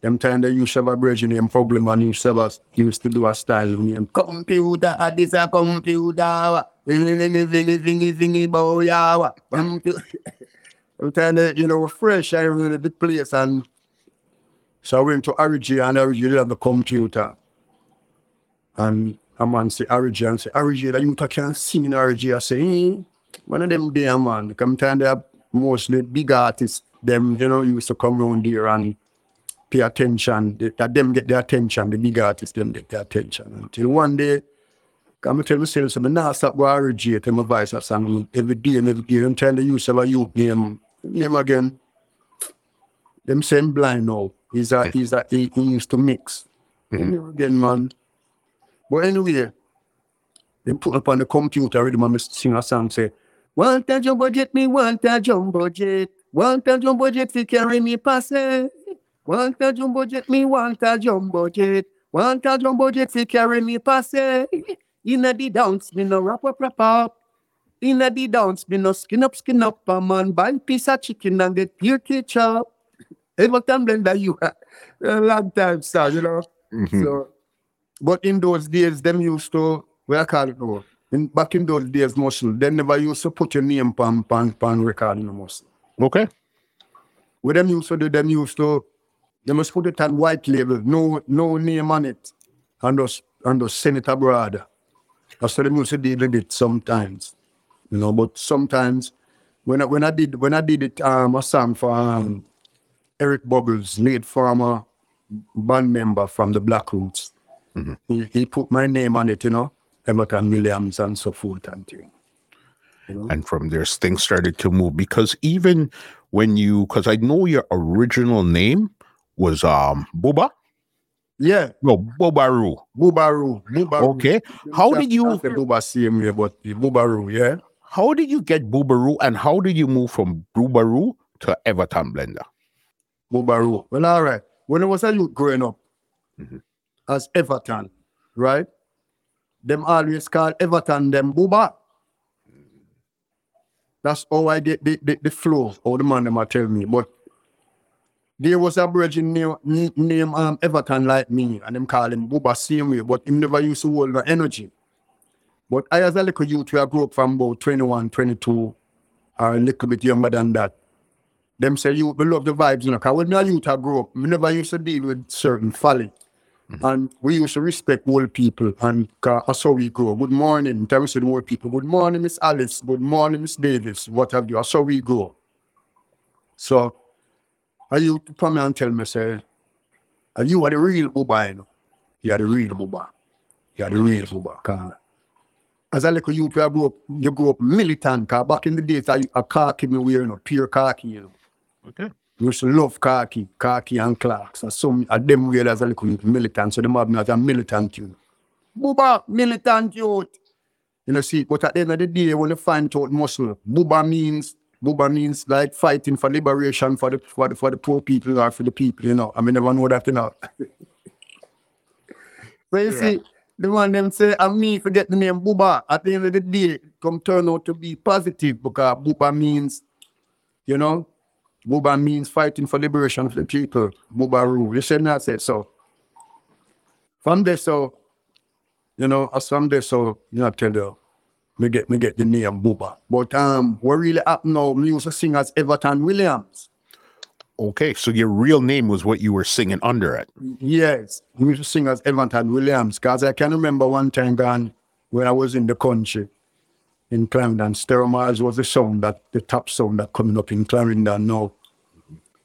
Them time they used to have a bridge name problem and used to, have a, used to do a style name. Computer, ah, this a computer. Zingy, zingy, zingy, zingy, bow, yawa. Computer. Them time they, you know, fresh, I really the place and so I went to Origi and Origi have the computer. And a man say Origi and say, Origi, that you can sing in Origi. I say, hmm. One of them there, man. Come time they have mostly big artists, them, you know, used to come around there and pay attention. They, that them get their attention, the big artists, them get their attention. Until one day, come tell myself, so I now stop go Origi, tell my voice a song every day and every day. And tell the use of a youth name, name again. Them same blind now. He's a, he's a, he, he used to mix. Mm-hmm. Name Again, man. But anyway, they put up on the computer and me sing a song say, Want a jumbo jet, me want a jumbo jet. Want a jumbo jet fi carry me pass it. Want a jumbo jet, me want a jumbo jet. Want a jumbo jet fi carry me pass it. Inna the dance, me no rap up rap up. Inna the dance, me no skin up skin up. A man buy piece of chicken and get your ketchup. Everton blender you a long time, sir, you know. Mhm. So, but in those days, them used to, where I call it now, in, back in those days, muscle, they never used to put your name pan, pan, pan recording the muscle. Okay. What them used to do, them used to, they must put it on white label, no no name on it, and just, and just send it abroad. That's how they used deal with it sometimes, you know, but sometimes, when I, when I did, when I did it, um, a song for, um, Eric Bubbles, late former band member from the Black Roots. He, he put my name on it, you know, Everton Williams and so forth and thing. and from there things started to move because even when you because i know your original name was um buba Yeah, no bobaru Bubaru. Bubaru. okay how did you The Buba same way, but the Bubaru, yeah. how did you get bubaru and how did you move from bubaru to everton blender Bubaru. Well, all right. When I was a youth growing up, Mhm. as Everton, right? Them always call Everton them Buba. That's how I get the, the, the flow, how the man them a tell me. But there was a virgin name, n- name um, Everton like me, and them call him Buba same way, but him never used to hold no energy. But I, as a little youth, I grew up from about 21, 22, or a little bit younger than that, them say you we love the vibes, you know. Cause when a youth I grew up, we never used to deal with certain folly. And we used to respect old people and cause that's how we grow. Good morning, in terms of the old people. Good morning, Miss Alice. Good morning, Miss Davis. What have you? That's how we grow. So I you to come and tell me, say, are you are the real Buba, you know? You are the real Buba. You are the real Buba. Cause as a little youth, I grew up, you grew up militant. Cause back in the days, I a khaki me wearing, you know, pure khaki, you know. okay We used to love khaki, khaki and Clarks. And some of them weird as a little militant, so them have me as a militant youth. Buba, militant youth. You know, see, but at the end of the day, when you find out muscle, Buba means Buba means like fighting for liberation for the for the for the poor people or for the people, you know. I mean never know that you know. so you see, the one them say, I me forget the name Buba. At the end of the day, come turn out to be positive because Buba means, you know, Buba means fighting for liberation for the people. Buba rule. You should not say so. From there, so, you know, as from there, so, you know, I tell you, me get me get the name Buba. But um, what really happened now, me used to sing as Everton Williams. okay so your real name was what you were singing under it Yes, we used to sing as Everton Williams. Because I can remember one time gone when I was in the country in Clarendon. Stereo Mars was the sound that the top sound that coming up in Clarendon now.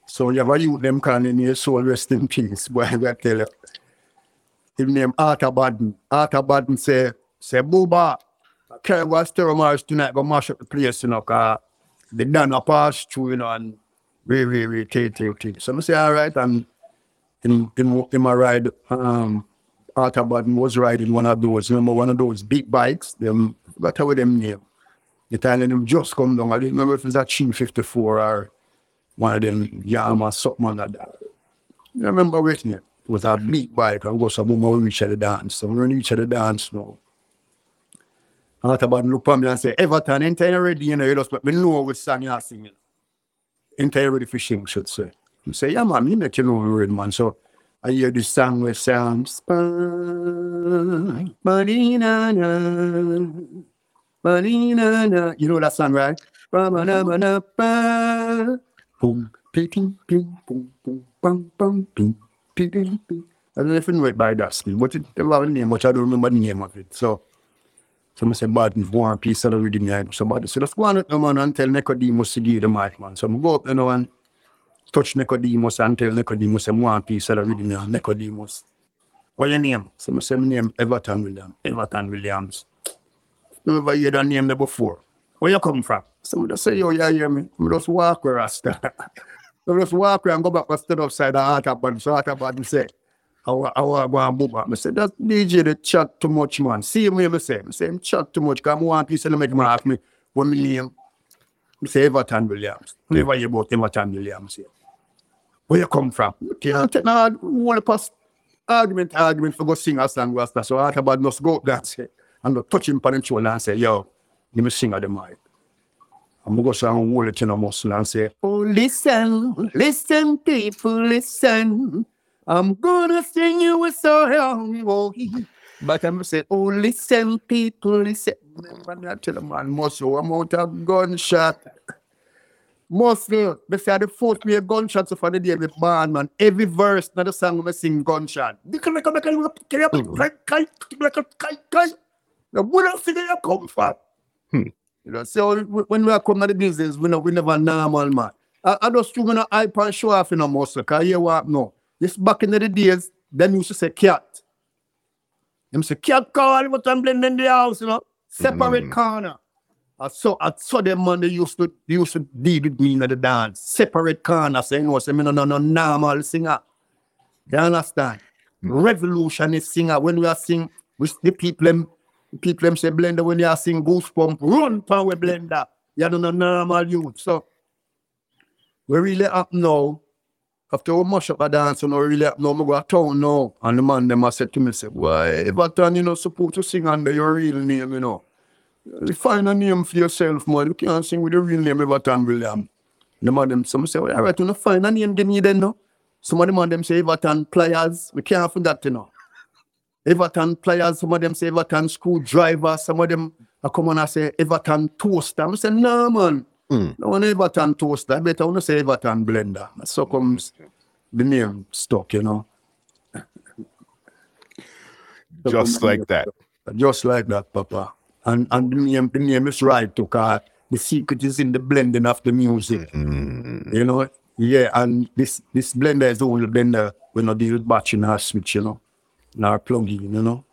So you have a youth them calling in your soul rest in peace. Boy, I tell you. His name Arthur Badden. Arthur Badden say, say Booba, carry go Stereo Mars tonight, go mash up the place, you know, cause they done a pass through, you know, and really, really, really, take, take, take. So I say, all right, and in in, in my ride, um, Arthur Badden was riding one of those. Remember one of those big bikes? Them what how them name? The time them just come down. I didn't remember if it was a Chin 54 or one of them Yamaha something like that. I remember waiting it. It was a big bike. I go some more reach at the dance. So we reach at the dance now. Arthur Badden look at me and say, Everton, ain't you ready? You know, you just let me know which song you're singing. Ain't you ready for should say. I say, yeah, man, you make you know the word, man. So I hear this song where Ba-dee-na-na, ba-dee-na-na. You know that song, right? Boom, ping, ping, boom, boom, bum, bum, ping, ping, ping. I don't know if you know it by that but it a name, but I don't remember the name of it. So, so I say, bad one piece of the reading yeah. Somebody say, let's go on with the man and tell Nicodemus to give the mic, man. So I go up, you know, and touch Nicodemus and tell Nicodemus I'm one piece of the reading now. Nicodemus. What's your name? So I say my name Everton Williams. Everton Williams. Never heard that name before. Where you come from? Somebody just say, yo, yeah, hear me. I just walk where I start. I just walk where and go back and stand upside the heart of and so heart of and say, I want I want to go and boom up. I say, that DJ the chat too much, man. See me, I say. I say, him chat too much because I want people to make me ask me what my name. I say, Everton Williams. Never hear about Everton Williams here. Where you come from? You can't take no one pass argument, argument for go sing a song, Rasta. So I about must go up that say. and touch him on the shoulder and say, yo, let me sing at the mic. I'm go hold it in a muscle and say, Oh, listen, listen, people, listen. I'm gonna sing you a song. Oh, but I'm say, Oh, listen, people, listen. Remember I tell the man, muscle, I'm out of gunshot. Muscle, they say the fourth me a gunshot so for the day with man, man. Every verse, not the song, I sing gunshot. The else did you come from? Hmm. You know, so when we are coming to the business, we know we never normal man. I, I just too gonna hype and show off in a muscle, cause you what no. This back in the days, them used to say cat. Them say cat call what I'm blending in the house, you know. Separate Mm. corner. I saw I saw them man they used to they used to deal with me in the dance. Separate corner, saying no, say me no no no normal singer. You understand? Revolutionist singer. When we are sing, we the people them people them say blender when they are sing goosebump, run power blender. You don't know normal youth. So we really up now. After we mash up a dance, and we really up now, we go to town now. And the man them I said to me, say, why Everton, you know, supposed to sing under your real name, you know. You find a name for yourself, man. You can't sing with your real name, Everton William. The man them some say, well, all right, you know, find a name give me then, no. Some of the man them say Everton players. We can't for that, you know. Everton players, some of them say Everton screwdriver, some of them I come on and say Everton toaster. I say, no man, Mm. no one Everton toaster. I better want to say Everton blender. So comes the name stuck, you know. Just like that. Just like that, Papa. And and the name, the name is right to cause the secret is in the blending of the music. Mm. You know? Yeah, and this this blender is the only blender we not deal with batching or switch, you know. Nor plug-in, you know.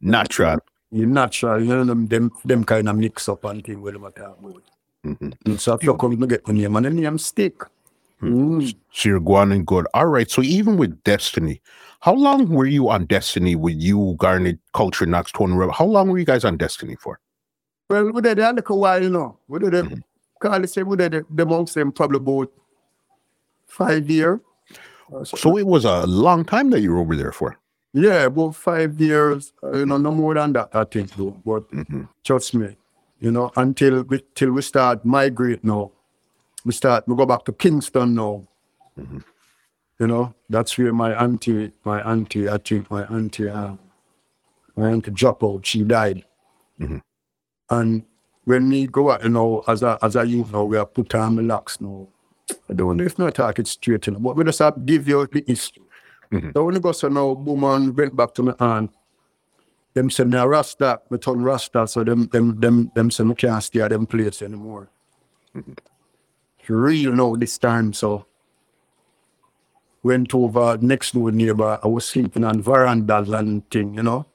Natural. you natural, you know, them, them, them kind of mix up and thing with them at about. Mhm. And so if you come to get the name and the name stick. Mm. So you're going and good. All right. So even with Destiny, how long were you on Destiny with you, Garnet, Culture, Knox, Tony Rebel? How long were you guys on Destiny for? Well, we did that a while, you know. We did it, Mhm. Carly said we did it, the them probably about five years. So it was a long time that you were over there for. Yeah, about five years, uh, you know, no more than that, I think, though. But Mhm. trust me, you know, until we till we start migrate now. We start we go back to Kingston now. Mhm. You know, that's where my auntie, my auntie, I think my auntie, uh, my auntie out, she died. Mhm. And when we go out, you know, as a as a youth now, we are put on my locks now. I don't know if not talk it straight, you know, but we just have to give you the history. Mhm. So when you go so now, boom, and went back to my aunt. Them me a Rasta, me turn Rasta, so them them them them say me can't stay at them place anymore. Real now this time, so went uh, over next door neighbor. I was sleeping on verandas and thing, you know,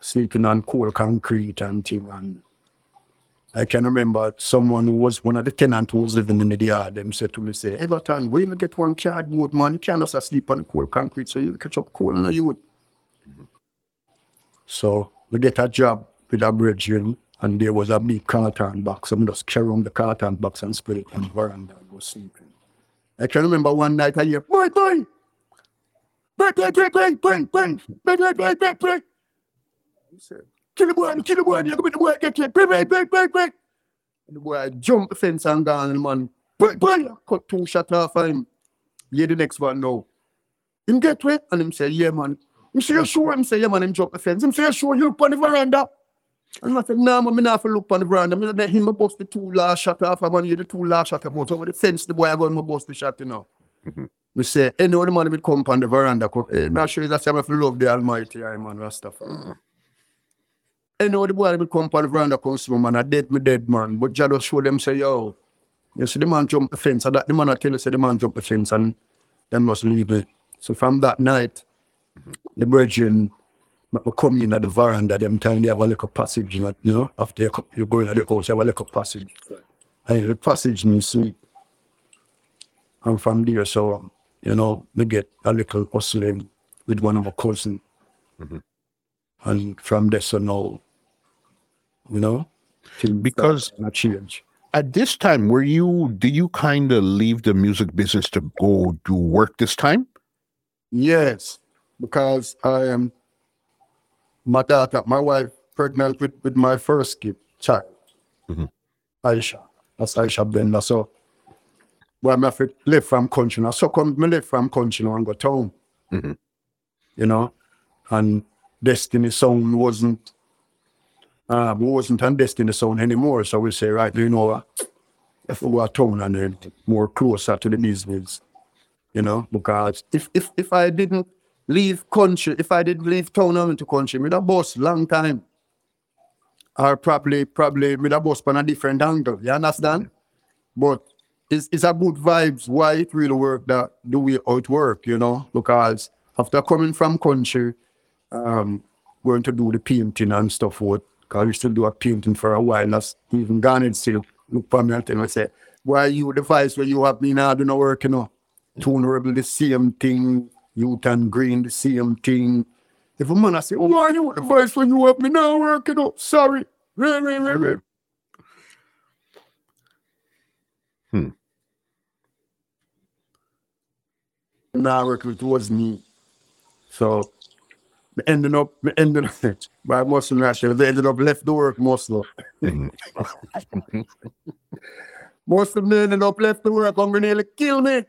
sleeping on cold concrete and thing. And I can remember someone who was one of the tenants who was living in the yard. Them said to me, say, Everton, where you get one cardboard, man? You can't just sleep on cold concrete, so you catch up cold in the youth. So we get a job with a brethren, and there was a big carton box. I'm just carry on the carton box and spread it on the veranda and go sleeping. I can remember one night I hear, boy, boy, boy, boy, boy, boy, boy, boy, boy, boy, boy, boy, boy. Kill the boy, kill the boy, you go with the boy, get it, boy, boy, boy, boy, boy. And the boy jump the fence and gone, and the man, boy, boy, cut two shot off of him. Yeah, the next one now. Him get wet, and him say, yeah, man. Say, you sure? Him say, yeah, man, him jump the fence. Say, you sure you look on the veranda? And I said, nah, man, me not have to look on the veranda. Me let him bust the two last shot off of man, yeah, the two last shot about over the fence, the boy I go and bust the shot, you know. Mhm. We say, any other man will come on the veranda, eh, not sure that's how I love the Almighty, I man, Rastafari. Any other boy will come on the veranda, come swim, man, I dead, me dead, man. But Jah just show them, say, yo, you see the man jump the fence, and that the man I tell you, say the man jump the fence, and them must leave it. So from that night, the virgin I come in at the veranda, them time they have a little passage, you know, after you co- you go in at the house, you have a little passage. And the passage means sleep. And from there, so, you know, we get a little hustling with one of our cousin. Mhm. And from there, so now, you know, till Because- not change. At this time, were you, did you kind of leave the music business to go do work this time? Yes, because I am my daughter, my wife pregnant with, with my first kid, child, Mhm. Aisha. That's Aisha Bender. So, well, I have to live from country now. So come me live from country now and go town. Mhm. You know? And Destiny Sound wasn't uh, wasn't on Destiny Sound anymore. So we say, right, you know, what? if we go to town and then more closer to the business, you know, because if if if I didn't leave country, if I didn't leave town and went to country, me have boss long time. Or probably probably me have boss on a different angle. You understand? But it's, it's a good vibes why it really work that the way how it work, you know, because after coming from country, um, going to do the painting and stuff what because I used to do a painting for a while. That's even Garnet still look for me and say, why you the vice where you have me now do no work, you know. Tony Rebel the same thing, Youth and Green the same thing. If a man I say, why you the vice when you have me now work, you know, sorry. Hmm. Now work it was me. So me ending up me ending up by muscle national, they ended up left the work muscle. Most of them ended up left the work hungry nearly kill me.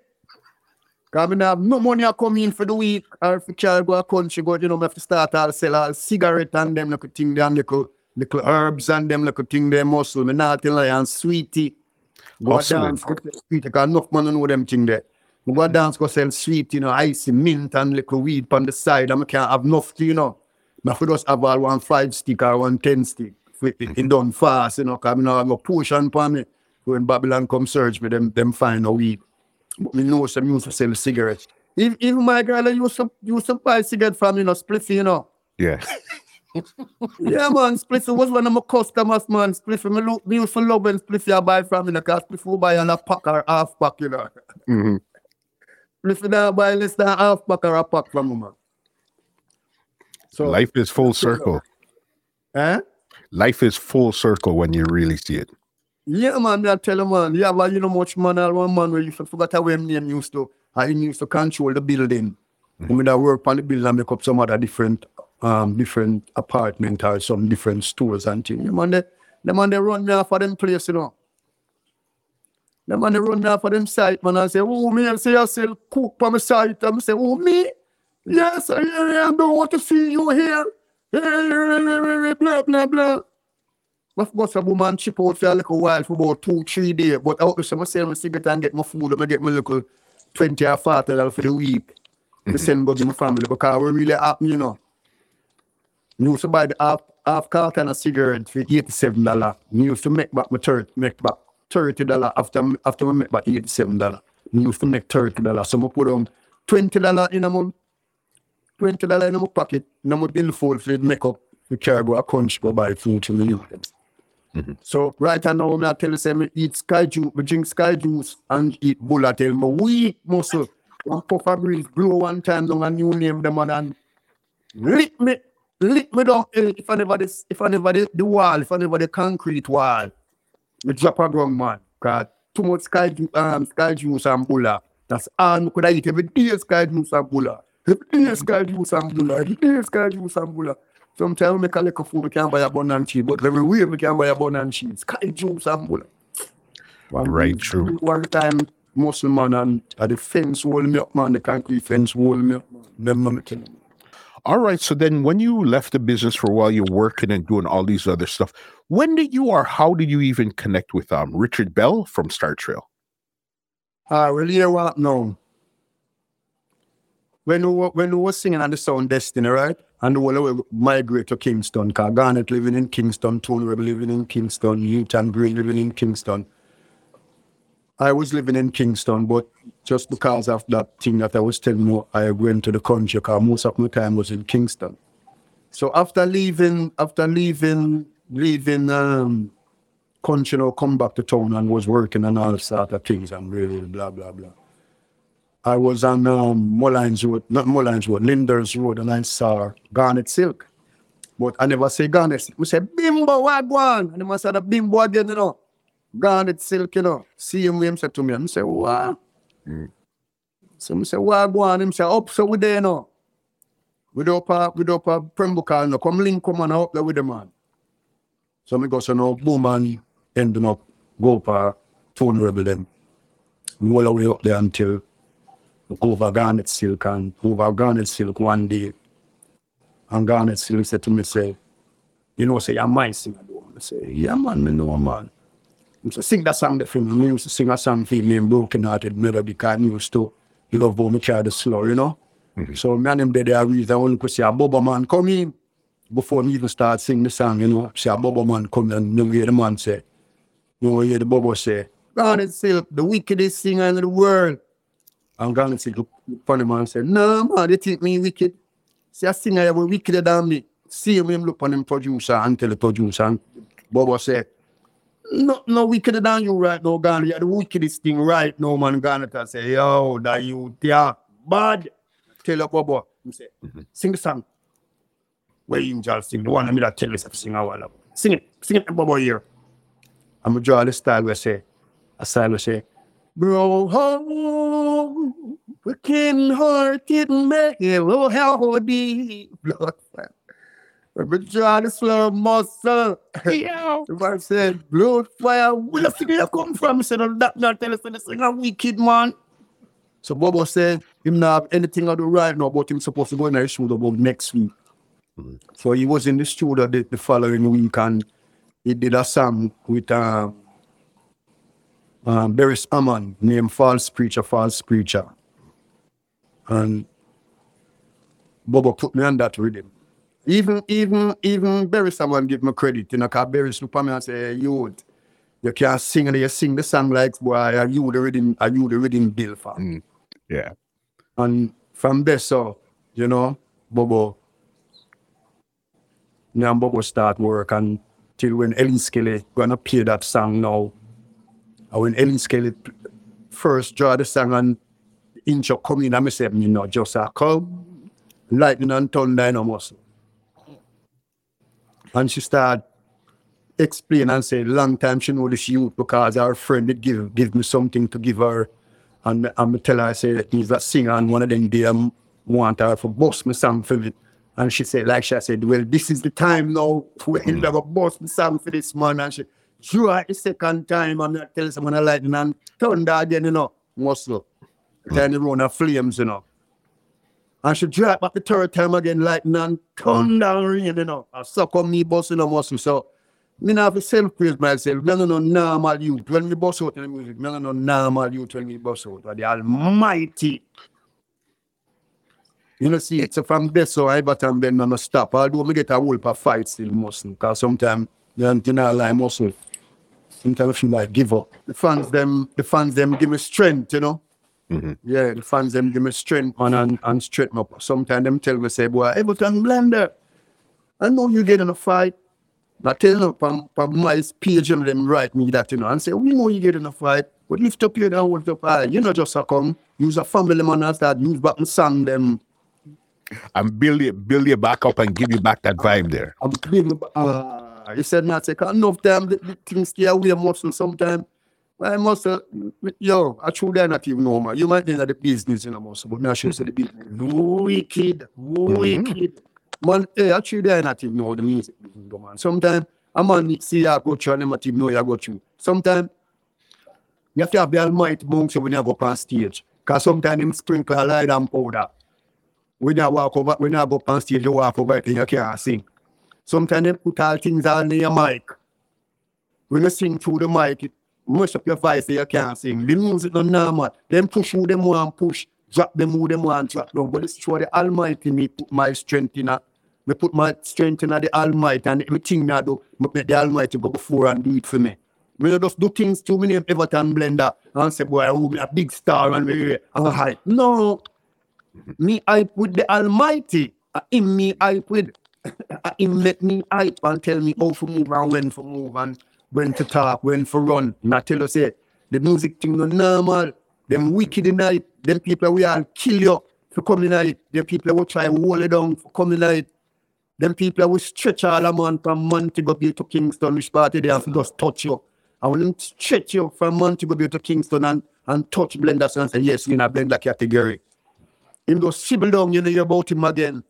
Cause me nah have no money I come in for the week or if a child go a country go, you know, me have to start all sell all cigarette and them little thing them little little herbs and them little thing them muscle. Me not tell you and sweetie. Go Hustling. dance, go sell sweetie, cause enough man know them thing there. Me go dance, go sell sweet, you know, icy mint and little weed on the side and me can't have enough, you know. Me have to just have all one five stick or one ten stick. It, it, it mm-hmm. done fast, you know, cause me now have a portion for me. When Babylon come search me, them them find a weed. Me know some used to sell cigarettes. Even, even my girl I used to used to buy cigarette from you know, spliffy, you know. Yeah. Yeah, man, Spliffy was one of my customers, man. Spliffy, me, look, me used to love when Spliffy I buy from, you know, because Spliffy will buy on a pack or half pack, you know. Mm-hmm. Spliffy now buy less than half pack or a pack from me, man. So, Life is full circle. eh? Life is full circle when you really see it. Yeah, man, I tell you, man. Yeah, but you know much man, or one man where you forgot how him name used to, and he used to control the building. Mm-hmm. When I work on the building and make up some other different, um, different apartment or some different stores and things. The man, they, the man, they run me off of them place, you know. The man, they run me off of them site, man, and say, oh, me, I say, I sell cook on my site. And I say, oh, me? Yes, I, I don't want to see you here. Blah, blah, blah. Forgot a woman chip out for a little while for about two, three days. But I was to sell my cigarette and get my food. I get my little 20 or 40 dollars for the week. To send back to my family because we really happy, you know. I used to buy the half, half carton of cigarette for $87. I used to make back my 30, make back $30 after, after I make back $87. I used to make $30. So I put on $20 in a month. Twenty dollars in my pocket, in my billfold for the makeup. We carry go a country go buy food to me. So right now, I tell say me eat sky juice, me drink sky juice and eat bull. I tell me we muscle. One puff of breeze, blow one time down a new name them and lick me, lick me down. If I never this, if I never the, wall, if I never the concrete wall, me drop a ground man. Cause too much sky juice, um, sky juice and bulla. That's all me could I eat every day sky juice and bulla. Every day sky juice and bulla. Every day sky juice and bulla. Sometimes we a little food, we can buy a bun and cheese, but every week we can buy a bun and cheese. Sky juice and bulla. One Right, true. One time, muscle man and at the fence hold me up, man. The concrete fence hold me up, man, me. All right. So then when you left the business for a while, you're working and doing all these other stuff. When did you or how did you even connect with um Richard Bell from Star Trail? Ah, well, you know what now? When we, were- when we was singing on the Sound Destiny, right? And we were migrate to Kingston, because Garnet living in Kingston, Tony Rebel living in Kingston, and Green living in Kingston. I was living in Kingston, but just because of that thing that I was telling you, I went to the country, because most of my time was in Kingston. So after leaving, after leaving, leaving um, country, now come back to town and was working and all sort of things and really blah blah blah. I was on um, Mullines Road, not Mullines Road, Linders Road, and I saw Garnet Silk. But I never say Garnet Silk. We say Bimbo, one? And I said Bimbo again, you know. Garnet Silk, you know. See him, him say to me, I say, what? So I say, one? Him say, up so we there, you know. We do up a, we do up a Pembroke, you know. Come link, come on, up there with the man. So me go so now boom and ending up go for Tony Rebel them. We all the way up there until over Garnet Silk and over Garnet Silk one day. And Garnet Silk said to me, say, you know, say, you're my singer, though. I say, yeah, man, me know, man. He said, sing that song for me. Me used to sing a song for me Broken Hearted Melody because I used to love how me carry the slow, you know? Mm-hmm. So me and him did there reason I only could say, a Bubba man, come in. Before me even start singing the song, you know, say, a Bubba man, come in. And you hear the man say, you know, hear the Bubba say, Garnet Silk, the wickedest singer in the world. And Silk look funny man said, no, man, they think me wicked. See, a singer was wickeder than me. See him, look on him producer and tell the producer. And Bubba said, no, no wickeder than you right now, Garnet. You're the wickedest thing right now, man. Garnet I say, yo, that you, yeah, bad. Tell your Bubba. He say, sing the song. Where you just sing, the one I me that tell us to sing a while ago. Sing it, sing it, Bubba here. I'm gonna draw the style where say, a style where say, Bro, home, wicked hearted man, oh, how would be. Let me draw the slow muscle. Yo. The man said, blood fire, where the figure you come from? He said, oh, that not tell us the singer wicked man. So Bobo said, him not have anything to do right now, but him supposed to go in the studio about next week. So he was in the studio the, the following week and he did a song with um, um, Beres Hammond named False Preacher, False Preacher. And Bobo put me on that rhythm. Even even even Beres Hammond give me credit, you know, because Beres look at me and say, hey, you, you can't sing and you sing the song like boy, are you the rhythm, are you the rhythm bill for? Mm. Yeah. And from there, so, you know, Bobo, me and Bobo start work and till when Ellen Skelly gonna play that song now. When Ellen Skelly first draw the song and intro come in, I say, you know, just a come, lightning and thunder in a muscle. And she start explain and say, long time she know this youth because our friend did give give me something to give her. And I'm tell her, I say, he's a singer and one of them day I want her for bust me song for me. And she said, like she said, well, this is the time now when mm. have a bust me song for this man. And she it the second time and I tell someone I lightning and thunder again, you know, muscle. Turn the round of flames, you know. And she drop back the third time again, lightning and thunder and rain, you know. I suck on me busting a muscle. So me not have to self-praise myself. Me no no normal youth. When me bust out in the music, me no no normal youth when me bust out. The almighty. You know, see, so from there, so I but and then no stop. Although me get a whole of fight still muscle. Because sometimes you know, you know like muscle. Sometimes I feel like give up. The fans them the fans them give me strength, you know. Yeah, the fans them give me strength and and, and straighten up. Sometimes them tell me say, boy, Everton blender. I know you get in a fight. I tell them from, from my page and them write me that, you know, and say, we know you get in a fight, but lift up your down, hold up high. You know, just a come, use a family man and start use back and song them. And build you build you back up and give you back that vibe there. I'm big, uh, he said, not say, enough time, the, the things stay away muscle sometimes. I must, uh, yo, I they're not even normal. You might think that the business, you know, muscle, but now she say the business. Wicked, wicked. Man, hey, actually, they're not even know the music man. Sometimes a man see I go through and not even know you go through. Sometimes you have to have the almighty bounce when you go on stage. Because sometimes them sprinkle a light and powder. When you walk over, when you go on stage, you walk over it and you can't sing. Sometimes they put all things on your mic. When you sing through the mic, it mush up your voice so you can't sing. The music not normal. Them push who them want push, drop them who them want drop down. But it's through the Almighty me put my strength in a, me put my strength in the Almighty and everything I do, me the Almighty go before and do it for me. Me just do things to me name Everton Blender and say, boy, I will be a big star and we and hype. No. Me hype with the Almighty. Uh, In me hype with. Uh, Him let me hype and tell me how to move and when to move and when to talk, when to run. Not tell us it. The music thing no normal. Them wicked in it. Them people we all kill you for coming in it. Them people will try hold it down for coming in it. Them people will stretch all a man from Montego Bay to Kingston, which party they have to just touch you. I will stretch you from Montego Bay to Kingston and, and touch Blender and say, yes, you're in a Blender category. Him go sibble down, you know, you're about him again.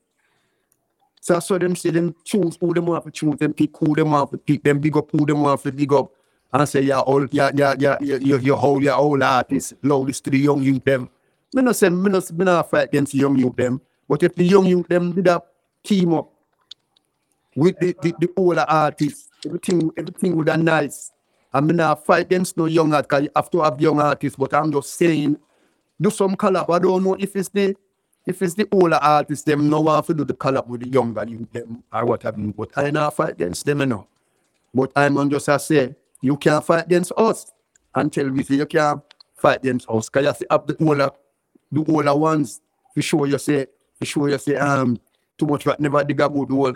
So I saw them say them choose who them want to choose, them pick who them want to pick, them big up who them want to big up. And say, yeah, all, yeah, yeah, yeah, yeah, yeah, your whole, your whole artist, loudest to the young youth them. Me not say, me not, me not fight against the young youth them. But if the young youth them did a team up with the, the, the older artists, everything, everything would have nice. I mean, I fight against no young artist, 'cause you have to have young artists, but I'm just saying, do some collab. I don't know if it's the if it's the older artists, them no want to do the collab with the younger youth them or what have you. But I not fight against them, you know. But I'm just I say, you can't fight against us until we say you can't fight against us. Because you have to have the older, the older ones for sure you say, for sure you say, um, too much right never dig a good hole.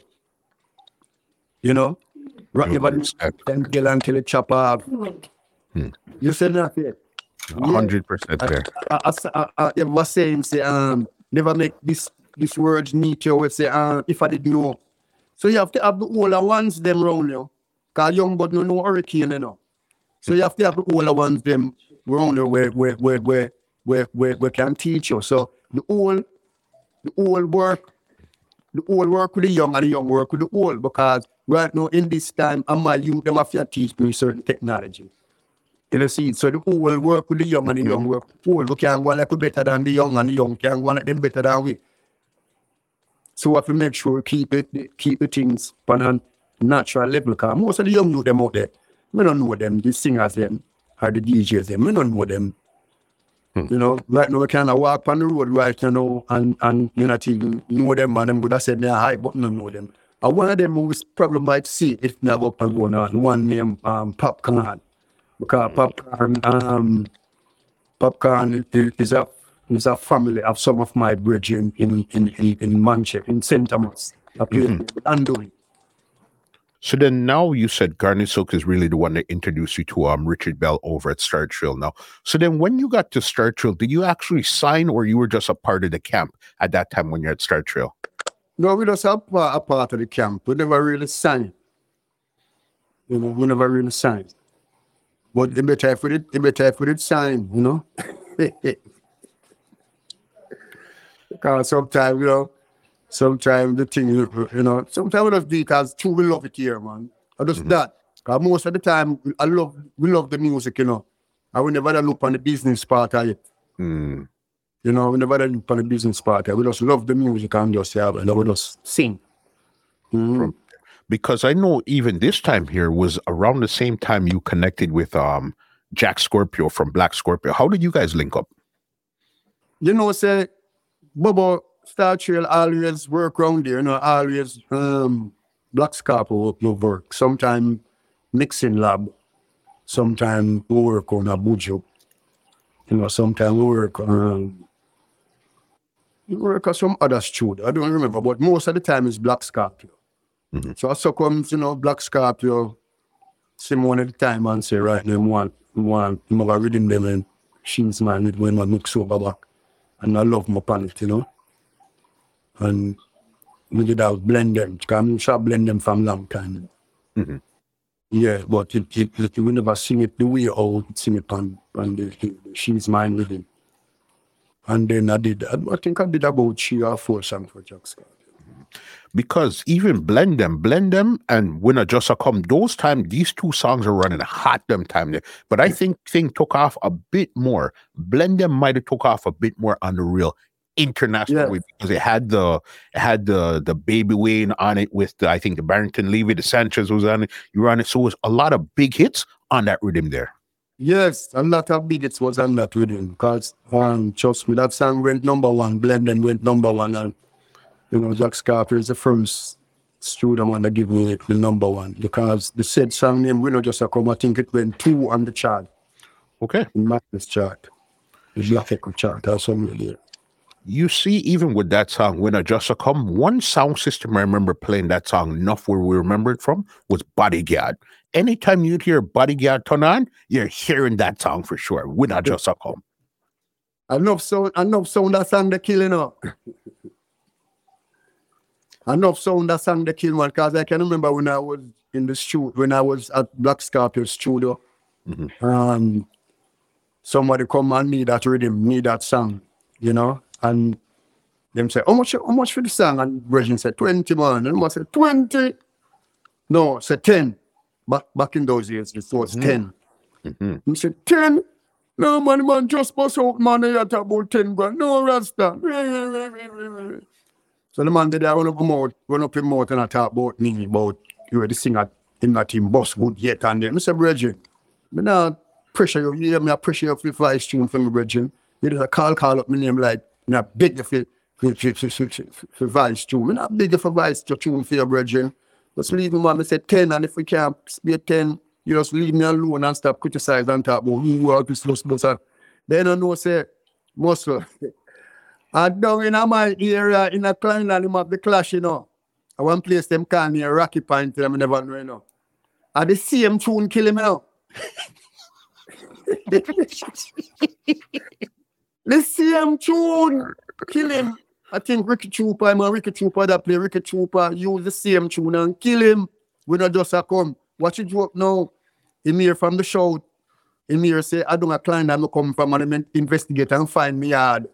You know? Right never dig Exactly. them kill until it chop off. You said. A hundred percent there. I, I, I, I, I was saying, say, um, never make this this word you with say, um, if I didn't know. So you have to have the older ones them round you. Cause young but no know hurricane, you know. So you have to have the older ones them round you where where where where where where, where can teach you. So the old the old work the old work with the young and the young work with the old because right now in this time I'm my youth them have to teach me certain technology. You know, see, so the old work with the young and the young work. Old we can go like we better than the young and the young can go like them better than we. So we have to make sure we keep it keep the things on a natural level because most of the young know them out there. We don't know them, the singers them or the DJs them. We don't know them. You know, right now we kind of walk on the road right you know and and you know to know them and them would have said they're high but not know them. And one of them who was probably might see if never up and going on, one named um Popcorn. Because Popcorn um Popcorn is, a is a family of some of my brethren in in in, in Manchester, in St. Thomas. Up here Andover. So then now you said Garnet Silk is really the one that introduced you to um Richard Bell over at Star Trail now. So then when you got to Star Trail, did you actually sign or you were just a part of the camp at that time when you're at Star Trail? No, we just a a part of the camp. We never really signed. You know, we never really signed. But they better if we did, the better we did sign, you know. because sometimes, you know, sometimes the thing, you know, sometimes we just do it because true we love it here, man. I just that. Because most of the time, I love, we love the music, you know. I will never look on the business part of it. Hmm. You know, we never look on the business part. of it. We just love the music and just, yeah, and we just sing. Mhm. Because I know even this time here was around the same time you connected with um Jack Scorpio from Black Scorpio. How did you guys link up? you know, say, Bobo Star Trail always work around there, you know, always um Black Scorpio no work. Sometime mixing lab, sometime we work on a bujo. You know, sometime we work on um, work on some other studio. I don't remember, but most of the time it's Black Scorpio. Mhm. So I so comes, you know, Black Scorpio, same one at the time and say, right now, want, I want, I'm reading them and she's man with when I mix over back. And I love my planet, you know. And we did that blend them, because I'm sure blend them from long time. Mhm. Yeah, but it, it, it, we never sing it the way would sing it on, on the, the She's Mine Rhythm. And then I did, I, I think I did about three or four songs for Jack Scott. Because even blend them, blend them, and when a just a come, those time these two songs are running hot them time there. But I think thing took off a bit more. Blend them might have took off a bit more on the real international Yes. way because it had the it had the the baby Wayne on it with the, I think the Barrington Levy, the Sanchez was on it. You were on it, so it was a lot of big hits on that rhythm there. Yes, a lot of beats was on that rhythm because um, trust me, that song went number one, blend Blending went number one, and you know, Jack Scorpio is the first student man that give me the number one because the said song name, we not just a come, I think it went two on the chart, Okay. in Madness chart, the Echo chart or something. You see, even with that song, When I Just Come, one sound system I remember playing that song enough where we remember it from was Bodyguard. Anytime you'd hear Bodyguard turn on, you're hearing that song for sure. When I Just Come. Enough sound, enough sound that song they kill, you know. Enough sound that song the kill, man. Because I can remember when I was in the studio, when I was at Black Scorpio studio, Mhm. um, somebody come and need that rhythm, need that song, you know. And Them say, how much, how much for the song? And Virgin said, 20 man. And I said, 20? No, said 10. Back, back in those years, it was 10. He said, 10? No, man, man, just bust out money at about 10 grand. No, Rasta. So the man did that run up him out, run up him out and I talk about me, about you were the singer in that team, boss good yet. And then, Mr. Bridget, me now pressure you, you hear me, I pressure you for voice tune from me, Bridget. You just a call, call up my name like, me not beg you for, for, for, for, for, for, for voice tune. Me not beg for voice tune for your Bridget. Just leave me, man, I said 10, and if we can't be 10, you just leave me alone and stop criticizing and talk about who are this lost bus. Then I know, say, muscle. And down in my area, in a client and him have the clash, you know. I one place them call me a Rocky Point, them never know, you know. And the same tune kill him, you know. the same tune kill him. I think Ricky Trooper, I'm a Ricky Trooper that play Ricky Trooper, use the same tune and kill him. We not just a come. Watch it drop now. Him here from the show. Him here say, I don't a client I'm come from and investigate and find me hard.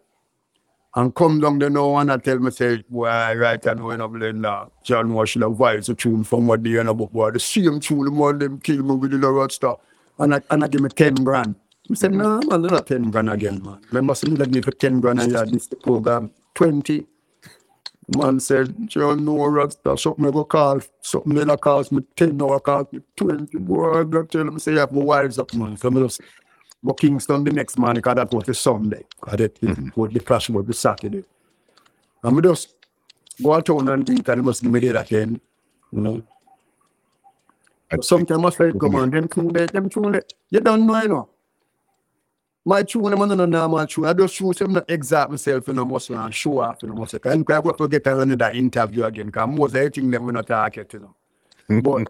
And come down there now and I tell me, say, why right I know in a blender. John Wash the voice a tune from what they end up boy. The same tune, the one them kill me with the road stuff. And I, and I give me 10 grand. I said, no, man, not 10 grand again, man. Remember, somebody let me for 10 grand and you had this program. 20. Man said, John, no rockstar, something I go call, something that cost me 10 hour cost me 20. Boy, I tell him, say, I have my wives up, man. So I just go Kingston the next morning, because that was the Sunday. Because that mm-hmm. was the clash was the Saturday. And we just go out town and think that it must me there again, you know. But sometimes I say, come on, them tune there, them tune there. You don't know, you know. My tune, I'm not normal tune. I just choose them not exact myself, you know, muscle and show off, you know, muscle. And I go to get another interview again, because most everything them we not target, you know. But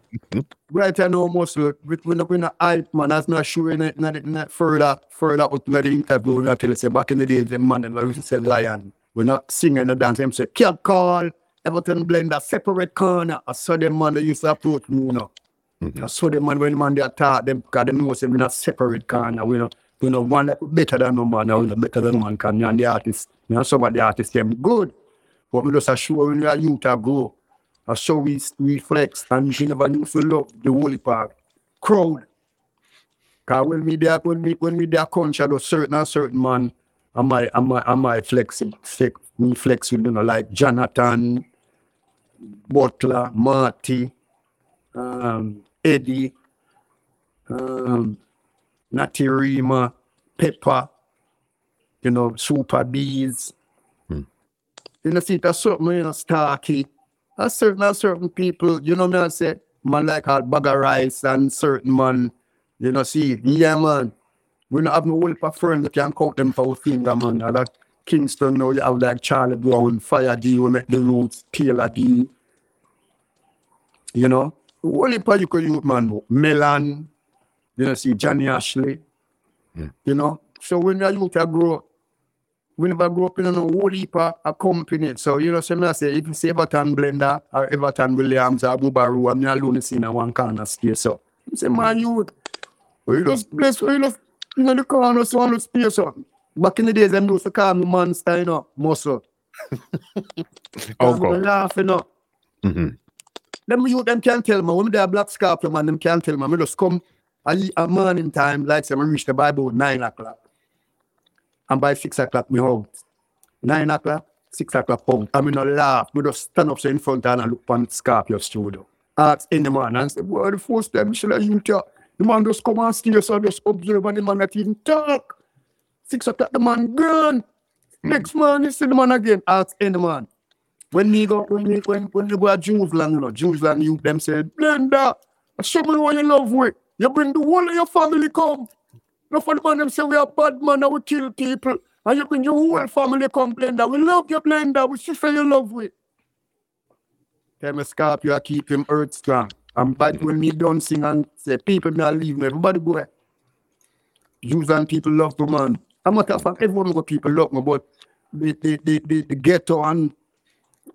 right now, muscle, we, we're not to hype, man. That's not sure in it, not, not further, further with the interview. We're not tell you, say, back in the days, the man, and we say lion. We're not singing dance. Them say, cat call, Everton blender, separate corner. I saw them man, they used to approach me, you know. Mm-hmm. I saw them man when man they attack them because they know say we not separate corner. We know we know one better than no man, we know better than one can and the artist. You know some of the artists them good. But we just assure when the youth are grow. I show we we flex and we never used to love the holy park crowd. Cause when we there when we when we there country a certain a certain man I might I might I might flex flex me flex with you know like Jonathan, Butler, Marty, um, Eddie, um, Natty Rima, Pepper, you know, Super Bees. Hmm. You know, see, that's certain, you know, Starkey. There's certain, there's certain people, you know, me I say, man like all bag of rice and certain man, you know, see, yeah, man. We don't have no whole of friends that can count them for a finger, man. Like Kingston now, you have like Charlie Brown, Fire D, we make the roots, Taylor D. You know? Only part you could use, man. Melon, you know, see Johnny Ashley. Yeah. You know? So when you youth grow, we never grow up in a whole heap of a company. So, you know, so I say, if you say Everton Blender or Everton Williams or Bubaru, I'm not alone in one corner space. So, you say, man, youth, we just bless, we just, you know, the corner, so on the space. So. Back in the days, them used to call me monster, you know, muscle. Oh, I'm laughing, you know. Mm-hmm. Them youth, them can't tell me, when they are black scarf, man, them can't tell me. I just come a, a morning time, like say, I reach the Bible 9 o'clock. And by 6 o'clock, me out. 9 o'clock, 6 o'clock, home. I mean, I laugh. We just stand up so in front and look on Scorpio studio. Ask any man and say, well, the first time, should I you talk? The man just come and so I just observe and the man not even talk. 6 o'clock, the man gone. Next man, you see the man again. Ask any man. When me go, when me, when, when you go to Jerusalem, you know, Jerusalem, you them said, Blender, show me what you love with. You bring the whole of your family come. No for the man them say we are bad man and we kill people. And you bring your whole family come, that We love your Blender. We just fell in love with. Tell me, Scorpio, I keep him earth strong. And but when me done sing and say, people not leave me, everybody go. Jews and people love the man. I'm not a fact, everyone go people love me, but the, the, the, the, the ghetto and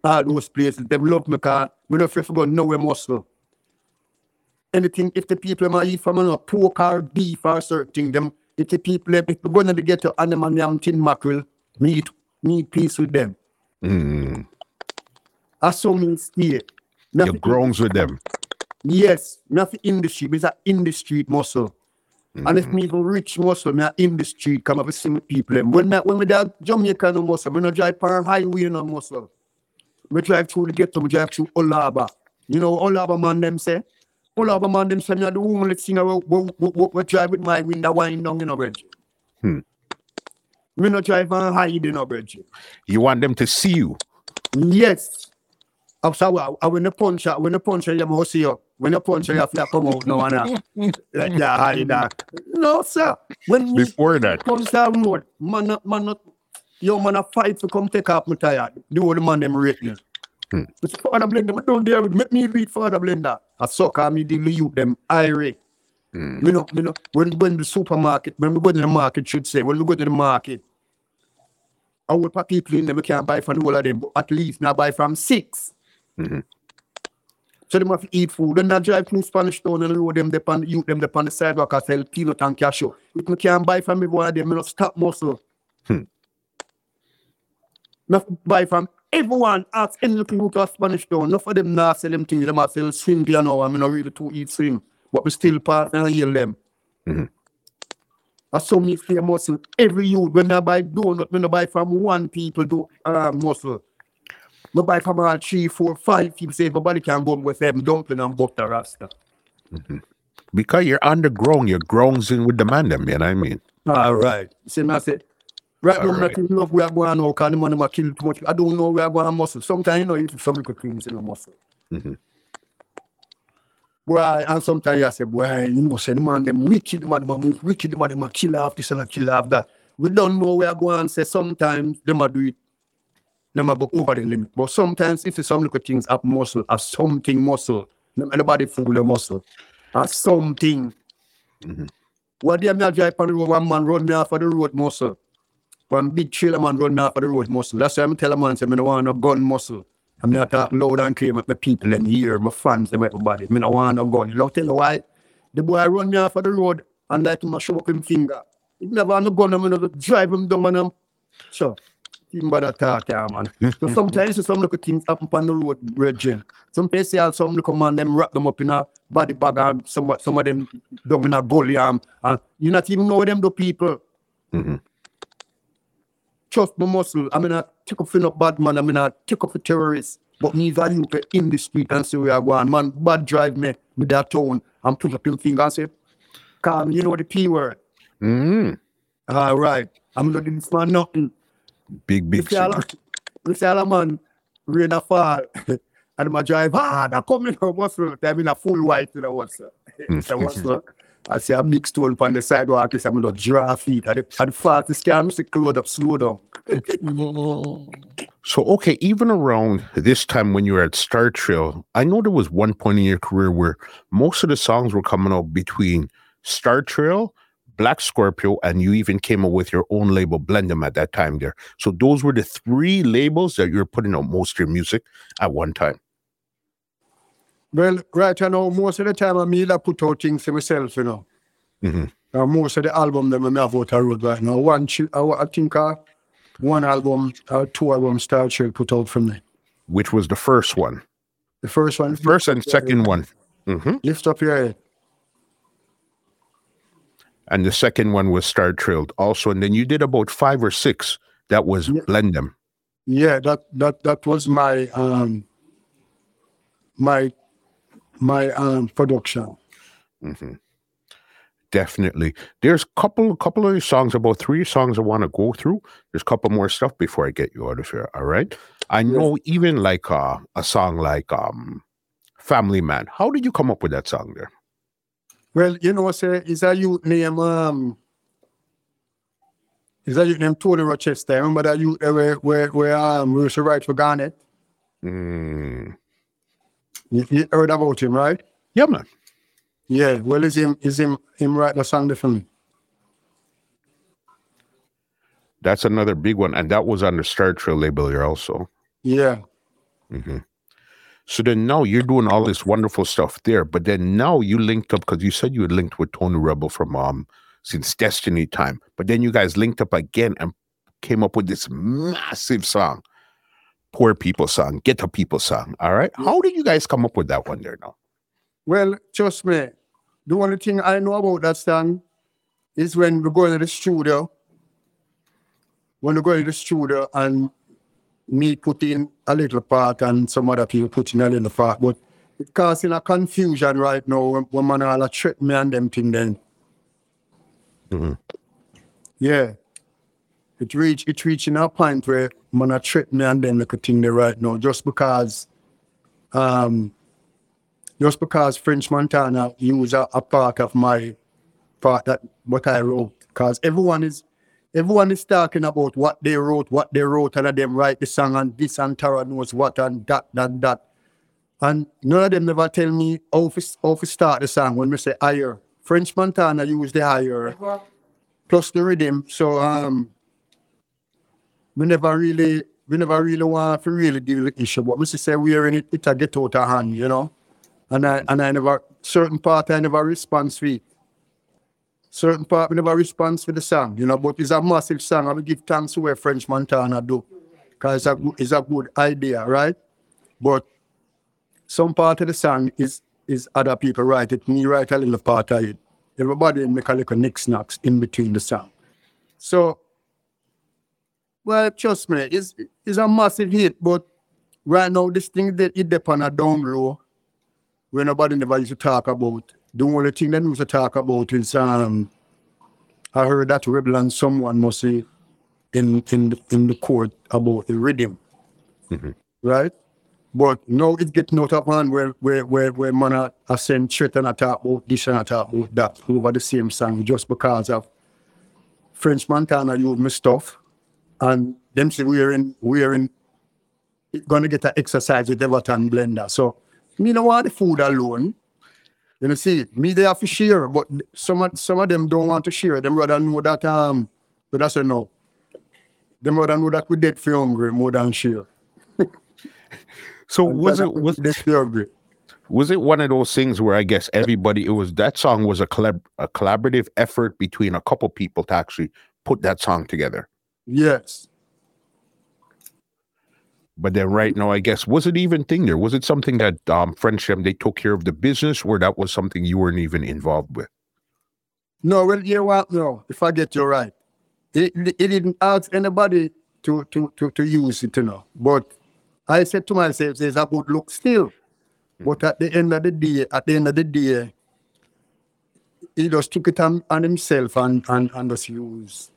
all those places, they love me because we don't feel go nowhere muscle. Anything, if the people might eat from a pork or beef or certain thing, them, if the people, if we go to ghetto and them and them tin mackerel, meat, meat piece with them. Mm. I saw me stay. You to- groans with them. Yes, to in the street. It's a in the street muscle. And if me even rich muscle, me in the street come up with some people. them. When me, when me that Jamaican no muscle, me no drive per highway no muscle. Me drive through the ghetto, me drive through Olaba. You know Olaba man them say? Olaba man them say a the only singer we, we, we, we, we drive with my window wind down, you know, bridge. Hmm. Me no drive on high, you know, bridge. You want them to see you. Yes. I'm sorry, I, I when the punch when the punch you must see you. When the punch you have to come out no one. Like that, hide that. No, sir. When Before that. comes down road, man, man, not, yo, man, a fight to come take off my tire. Do the old man, them rate me. Hmm. It's Father Blender, me don't dare, make me read Father Blender. I suck on me, deal with you, them irate. Mm. You know, you know, when we go in the supermarket, when we go to the market, should say, when we go to the market, I will pack people in them, we can't buy from the whole of them, but at least now buy from 6 Mhm. So they must eat food. Then I drive through Spanish Town and road them they on you them they on the sidewalk and sell peanut and cashew. If me can't buy from me one of them, me not stop muscle. Hmm. To buy from everyone ask any little route of Spanish Town. Enough of them not sell them things. Them a sell swing you know, and me not really to eat swing. But we still part and heal them. Mhm. I saw me fear muscle every youth when I buy donut, when I buy from one people do uh, muscle. I buy from all three, four, five people say everybody can go with them dumpling and butter rasta. Because you're underground, you're groans in with the man them, you know what I mean? All right. See, I say, right now, All I'm right. not where I go now, because the man them kill too much. I don't know where I go and muscle. Sometimes, you know, you some little things in the muscle. Mhm. Boy, and sometimes I say, boy, you know, say the man them wicked, man them move wicked, man them kill off this and kill off that. We don't know where I go and say sometimes them do it, them go over the limit. But sometimes if some little things have muscle, have something muscle, anybody fool the muscle, have something. Mhm. One day me a drive on the road, one man run me off of the road muscle. One big trailer man run me off of the road muscle. That's why I'm telling man say me no want no gun muscle. I'm not talking loud and clear with my people and here, my fans and everybody. Me no want no gun. You know tell you why? The boy run me off of the road and like him show up him finger. He never have no gun, I'm gonna drive him down and I'm sure. Him bother talk yeah, man. so sometimes some little things happen on the road, Virgin. Sometimes see some little man them wrap them up in a body bag and some, some of them down in a gully arm. And you not even know them the people. Mhm. Trust my muscle. I mean, I take off for no bad man. I mean, I take off a terrorist. But me value in the street and say where I go. And man, bad drive me with that tone and put up your finger and say, Calm, you know the P word. Mm. All right. I'm not this man nothing. Big, big If y'all, secret. if y'all a man, rain a fall, and my drive hard, I come in from muscle, I'm in a full white to the. It's a muscle. I see a big stone on the sidewalk, I'm going to draw feet. And the, fastest car, I'm say, close up, slow down. So, okay, even around this time when you were at Star Trail, I know there was one point in your career where most of the songs were coming out between Star Trail, Black Scorpio, and you even came up with your own label, Blendem, at that time there. So, those were the three labels that you were putting out most of your music at one time. Well, right now, most of the time, I mean, I put out things for myself, you know. Mhm. Uh, most of the album them I have out a road right now. One, chi- I, think uh, one album, uh, two albums, Star Trail put out from me. Which was the first one? The first one. First and second one. hmm Lift Up Your Head. And the second one was Star Trail also. And then you did about five or six. That was Yeah. Blendem. Yeah, that that that was my um my my um production. hmm Definitely. There's a couple, couple of songs, about three songs I want to go through. There's a couple more stuff before I get you out of here. All right. I know even like uh, a song like um, Family Man. How did you come up with that song there? Well, you know, say is a youth name um is that you named Tony Rochester. Remember that youth there where where where um we used to write for Garnet? Mm. You, you heard about him, right? Yeah, man. Yeah, well is him is him him write the song there for me. That's another big one. And that was on the Star Trail label here also. Yeah. hmm So then now you're doing all this wonderful stuff there, but then now you linked up because you said you had linked with Tony Rebel from um since Destiny time, but then you guys linked up again and came up with this massive song. Poor people song, get a people song. All right. How did you guys come up with that one there now? Well, trust me, the only thing I know about that song is when we go into the studio. When we go into the studio and me put in a little part and some other people put in a little part, but it causing a confusion right now when, when man all a trick me and them thing then. Mhm. Yeah. It reach it reaching a point where man a trick me and them like a thing there right now just because um just because French Montana use a, a part of my part that what I wrote. Because everyone is everyone is talking about what they wrote, what they wrote, and them write the song and this and Tara knows what and that, and that. And none of them never tell me how to, how to start the song when we say higher. French Montana use the higher plus the rhythm. So um we never really we never really want to really deal with the issue. But Mr. say we're in it, it get out of hand, you know. And I and I never certain part I never respond to it. Certain part we never respond to the song, you know, but it's a massive song. I will give thanks to where French Montana do. Because it's a, good- it's a good idea, right? But some part of the song is is other people write it, me write a little part of it. Everybody make a little nick snacks in between the song. So well, trust me, it's, it's a massive hit, but right now this thing that it depend on a down low where nobody never used to talk about. The only thing they used to talk about is um I heard that Rebel and someone must say in in the, in the court about the rhythm. Mhm. Right? But now it's getting out of hand where where where where man a, a send threat and talk about this and talk about that over the same song just because of French Montana use my stuff and them say we're in we're in gonna get an exercise with Everton Blender. So me don't want the food alone. You know, see, me they have to share, but some of some of them don't want to share. Them rather know that um but that's a no. Them rather know that we dead for hungry more than share. So was it was dead for hungry? was it one of those things where I guess everybody it was that song was a collab a collaborative effort between a couple people to actually put that song together. Yes. But then right now, I guess was it even thing there? Was it something that um friendship they took care of the business, or that was something you weren't even involved with? No, well, you know what? No, if I get you right, it, it didn't ask anybody to, to, to, to use it, you know. But I said to myself, there's a good look still. But at the end of the day, at the end of the day, he just took it on, on himself and, and, and just use,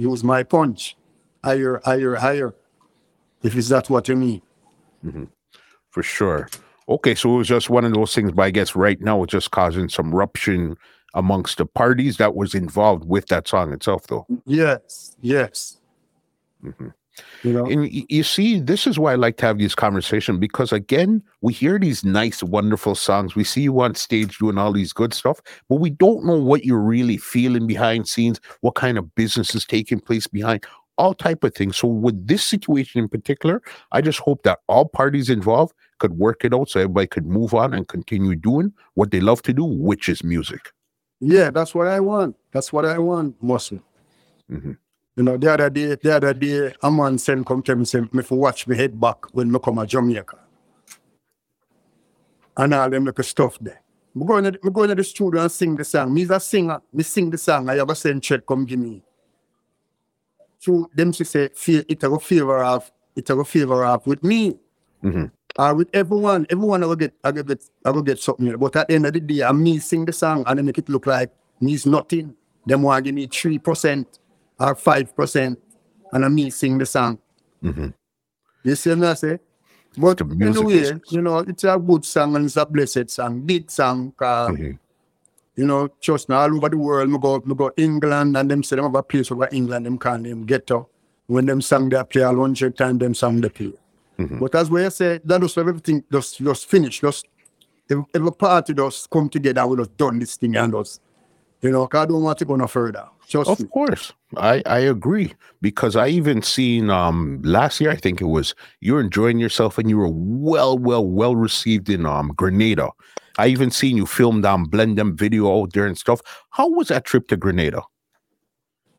use my punch. Higher, higher, higher. If it's that what you mean. For sure. Okay, so it was just one of those things, but I guess right now it's just causing some ruption amongst the parties that was involved with that song itself, though. Yes, yes. Mhm. You know, And you see, this is why I like to have these conversations because again, we hear these nice, wonderful songs. We see you on stage doing all these good stuff, but we don't know what you're really feeling behind scenes, what kind of business is taking place behind, all type of things. So with this situation in particular, I just hope that all parties involved could work it out so everybody could move on and continue doing what they love to do, which is music. Yeah, that's what I want. That's what I want, Muscle. Mhm. You know, the other day, the other day, a man sent come to me say, me for watch me head back when me come to Jamaica. And all them little stuff there. Me go, the, me go in the studio and sing the song. Me is a singer. Me sing the song. I have a send chat come give me. So them she say, feel it a go favor off, it a go favor off with me. Mhm. Or with everyone. Everyone I will get I will get I will get something. But at the end of the day, I'm me sing the song and they make it look like me's nothing. Them want give me three percent or five percent and I'm me sing the song. Mhm. You see what I say? But The music anyway, you know, it's a good song and it's a blessed song, big song. Mhm. You know, trust me, all over the world, me go, me go England and them say them have a place over England, them call them ghetto. When them song they play a hundred times, them song the play. Mhm. But as we say, that just everything just just finish, just every, every party just come together and we just done this thing and just, you know, I don't want to go no further. Just. Of course. I, I agree. Because I even seen um last year, I think it was, you were enjoying yourself and you were well, well, well received in um Grenada. I even seen you filmed um blend them video out there and stuff. How was that trip to Grenada?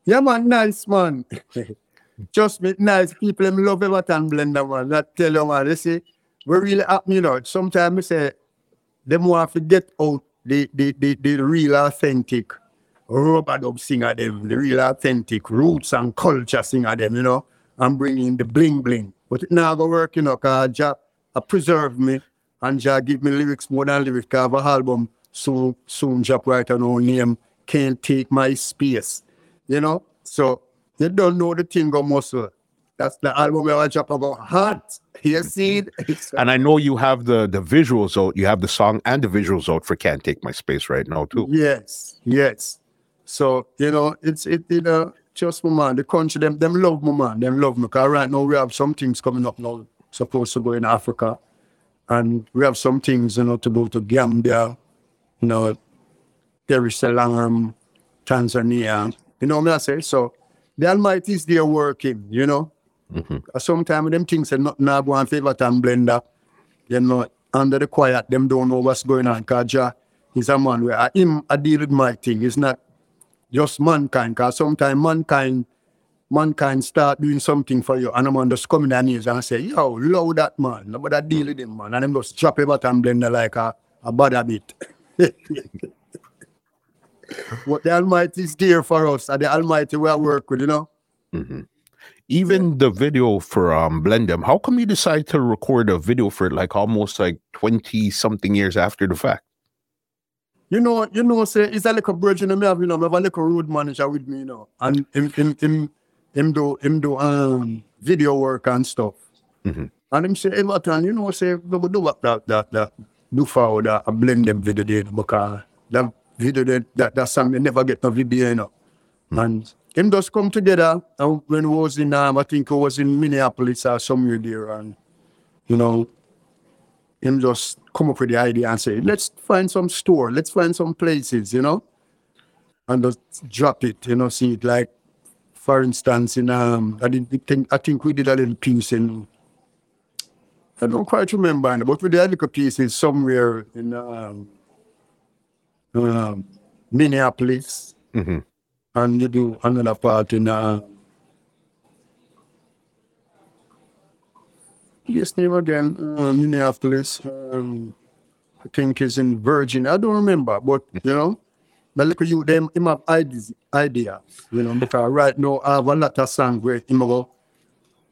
Yeah, man, nice man. Just me nice people them love Everton Blender man. That tell you man, they say we really happy, you know. Sometimes I say them want to get out the the, the, the real authentic rubber dub singer them, the real authentic roots and culture singer them, you know, and bring in the bling bling. But it now go work, you know, cause Jah preserve me and Jah give me lyrics more than lyrics. Cause I have a album soon soon drop right on our name. Can't take my space. You know? So you don't know the thing go muscle. That's the album I drop about hot. You see it? It's- uh, And I know you have the the visuals out. You have the song and the visuals out for "Can't Take My Space" right now too. Yes, yes. So you know, it's it you uh, know just my man. The country them them love my man. Them love me. Cause right now we have some things coming up now. Supposed to go in Africa, and we have some things you know to go to Gambia, you know, Dar es Salaam, Tanzania. You know what I say? So the Almighty is there working. You know. Mm-hmm. Sometimes them things are not now go on favor and blender you know, under the quiet, them don't know what's going on. Jah is a man where I, him I deal with my thing. It's not just mankind. Cause sometimes mankind, mankind start doing something for you, and a man just come in their knees and say, "Yo, love that man." Nobody deal with him, man, and them just chop a button blender like a a bad habit. what the Almighty is there for us, and the Almighty we work with, you know. Mm-hmm. Even the video for um Blendem, how come you decide to record a video for it like almost like 20 something years after the fact? You know, you know, say it's a little bridge in me have, you know, I have a little road manager with me, you know, and him him him him do him do um video work and stuff. Mhm. And him say, Everton, you know, say we do what that that that do forward that I blend them video there because that video that that song they never get no video, you know. And him just come together and when we was in um, I think it was in Minneapolis or somewhere there and you know him just come up with the idea and say, let's find some store, let's find some places, you know, and just drop it, you know, see it like, for instance, in um, I didn't think I think we did a little piece in, I don't quite remember, but we did a little piece in somewhere in um, um, Minneapolis, Mhm. And you do another part in uh, Yes, name again, uh, Minneapolis. Um, I think is in Virgin. I don't remember, but you know, the little you them him have ideas, ideas, you know, because right now I have a lot of songs where him go,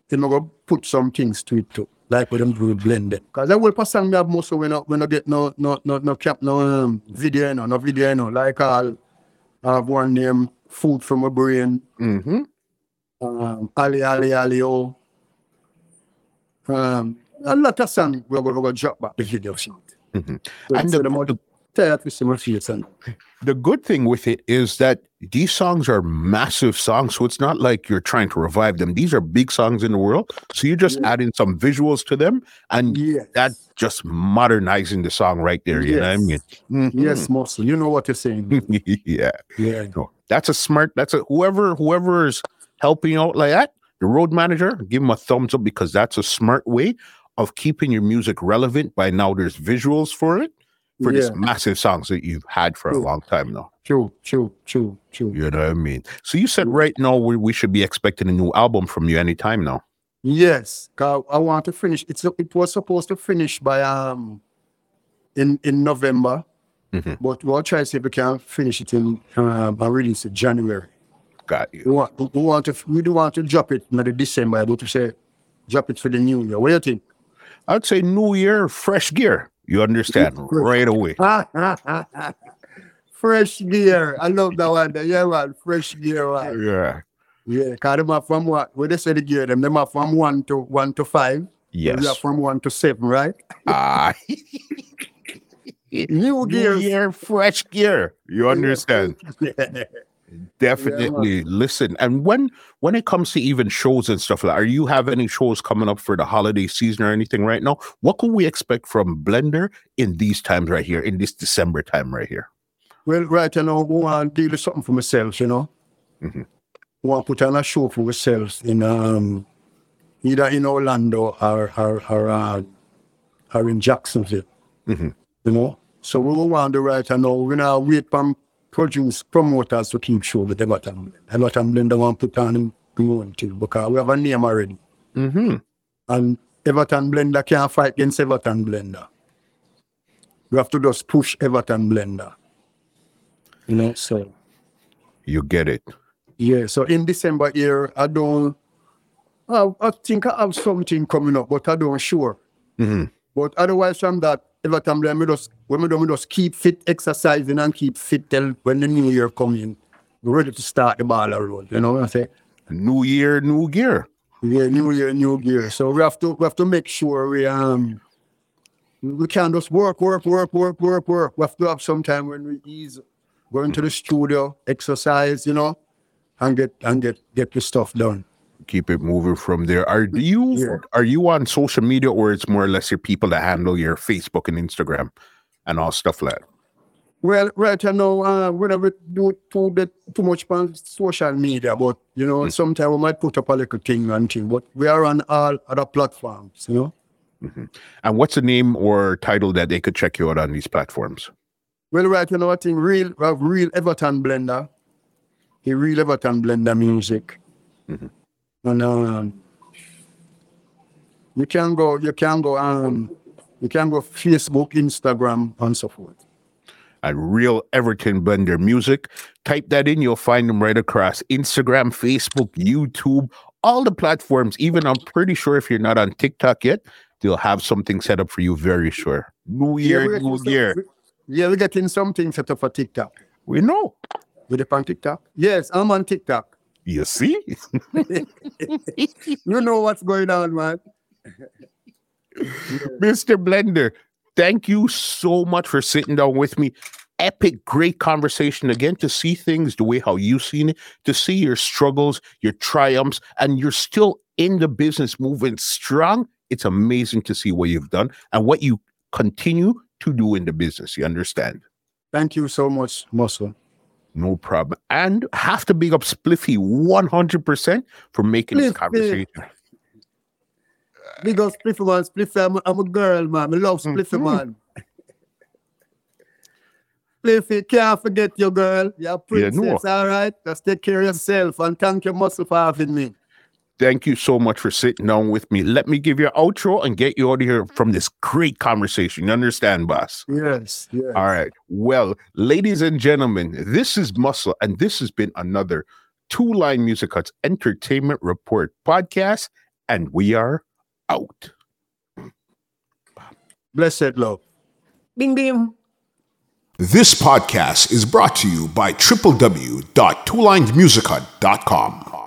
him go put some things to it too, like with them do blend it. Because I will pass song me have most when I when I get no no no no cap no um, video, no no video, no like I'll I have one name Food from a Brain, Mm-hmm. um, Ali Ali Ali O. Um, a lot of we're going to drop back the video. Mhm. So And the- the, more tired with some face and The good thing with it is that these songs are massive songs, so it's not like you're trying to revive them. These are big songs in the world, so you're just Yeah. adding some visuals to them, and yes, that's just modernizing the song right there. You know what I mean? Yes. Mhm. yes, muscle. You know what you're saying. yeah. yeah, No, that's a smart. That's a whoever whoever is helping out like that. The road manager, give him a thumbs up because that's a smart way of keeping your music relevant. By now, there's visuals for it for these massive songs that you've had for a long time now. true, true, true, true. You know what I mean? So you said right now we, we should be expecting a new album from you anytime now. Yes, I want to finish. It's it was supposed to finish by um in in November, Mhm. but we'll try to see if we can finish it in um and release it January. Got We you. want we want to we do want to drop it in the December, but to say drop it for the new year. What do you think? I'd say New Year, fresh gear. You understand right away. fresh gear. I love that one. Yeah, man. Fresh gear. Man. Yeah. Yeah, because them are from what? Where they say the gear, them, them are from one to one to five. Yes. We are from one to seven, right? Ah. New New gear. Fresh gear. You understand? Yeah. Definitely listen. And when when it comes to even shows and stuff like are you have any shows coming up for the holiday season or anything right now? What can we expect from Blender in these times right here, in this December time right here? Well, right you know, want to deal with something for myself, you know. Mhm. We want to put on a show for ourselves in um either in Orlando or or or, uh, or in Jacksonville. Mhm. You know? So we want to right and now, we're gonna wait for produce promoters to keep show with Everton. Everton Blender want to put on them known to because we have a name already. Mm-hmm. And Everton Blender can't fight against Everton Blender. You have to just push Everton Blender. You know, so You get it. yeah. So in December here, I don't I, I think I have something coming up, but I don't sure. hmm But otherwise from that, Everton Blender, we just when we do, we just keep fit exercising and keep fit till when the new year come in. We're ready to start the ball roll. You know what I say? New year, new gear. Yeah, new year, new gear. So we have to we have to make sure we um we can't just work, work, work, work, work, work. We have to have some time when we ease, go into the studio, exercise, you know, and get and get get the stuff done. Keep it moving from there. Are do you Yeah. are you on social media or it's more or less your people that handle your Facebook and Instagram and all stuff like that? Well, right now, uh, we never do too bit too much on social media, but you know, mm. sometimes we might put up a little thing and thing. But we are on all other platforms, you know. Mm-hmm. And what's the name or title that they could check you out on these platforms? Well, right now, I think real, uh, real Everton Blender, the real Everton Blender music, mm-hmm. And um, you can go, you can go, um, you can go Facebook, Instagram, and so forth. and Real Everton Blender Music. Type that in, you'll find them right across Instagram, Facebook, YouTube, all the platforms. Even I'm pretty sure if you're not on TikTok yet, they'll have something set up for you very sure. New year, we're new some- year. Yeah, we're getting something set up for TikTok. We know. With it on TikTok? Yes, I'm on TikTok. You see? You know what's going on, man. Mr. Blender, thank you so much for sitting down with me. Epic, great conversation again to see things the way how you've seen it, to see your struggles, your triumphs, and you're still in the business moving strong. It's amazing to see what you've done and what you continue to do in the business. You understand? Thank you so much, Muscle. No problem. And have to big up Spliffy 100% for making this conversation. Big up Spliffy man, Spliffy, I'm, I'm a girl, man. I love Spliffy Mhm. man. Spliffy, can't forget your girl. You're a Yeah, princess, no. all right? Just take care of yourself and thank you, Muscle, for having me. Thank you so much for sitting down with me. Let me give you an outro and get you out of here from this great conversation. You understand, boss? Yes, yes. All right. Well, ladies and gentlemen, this is Muscle, and this has been another Two Line Music Cuts Entertainment Report podcast, and we are out. Blessed love. Bing, bing. This podcast is brought to you by www.twolinedmusichut.com.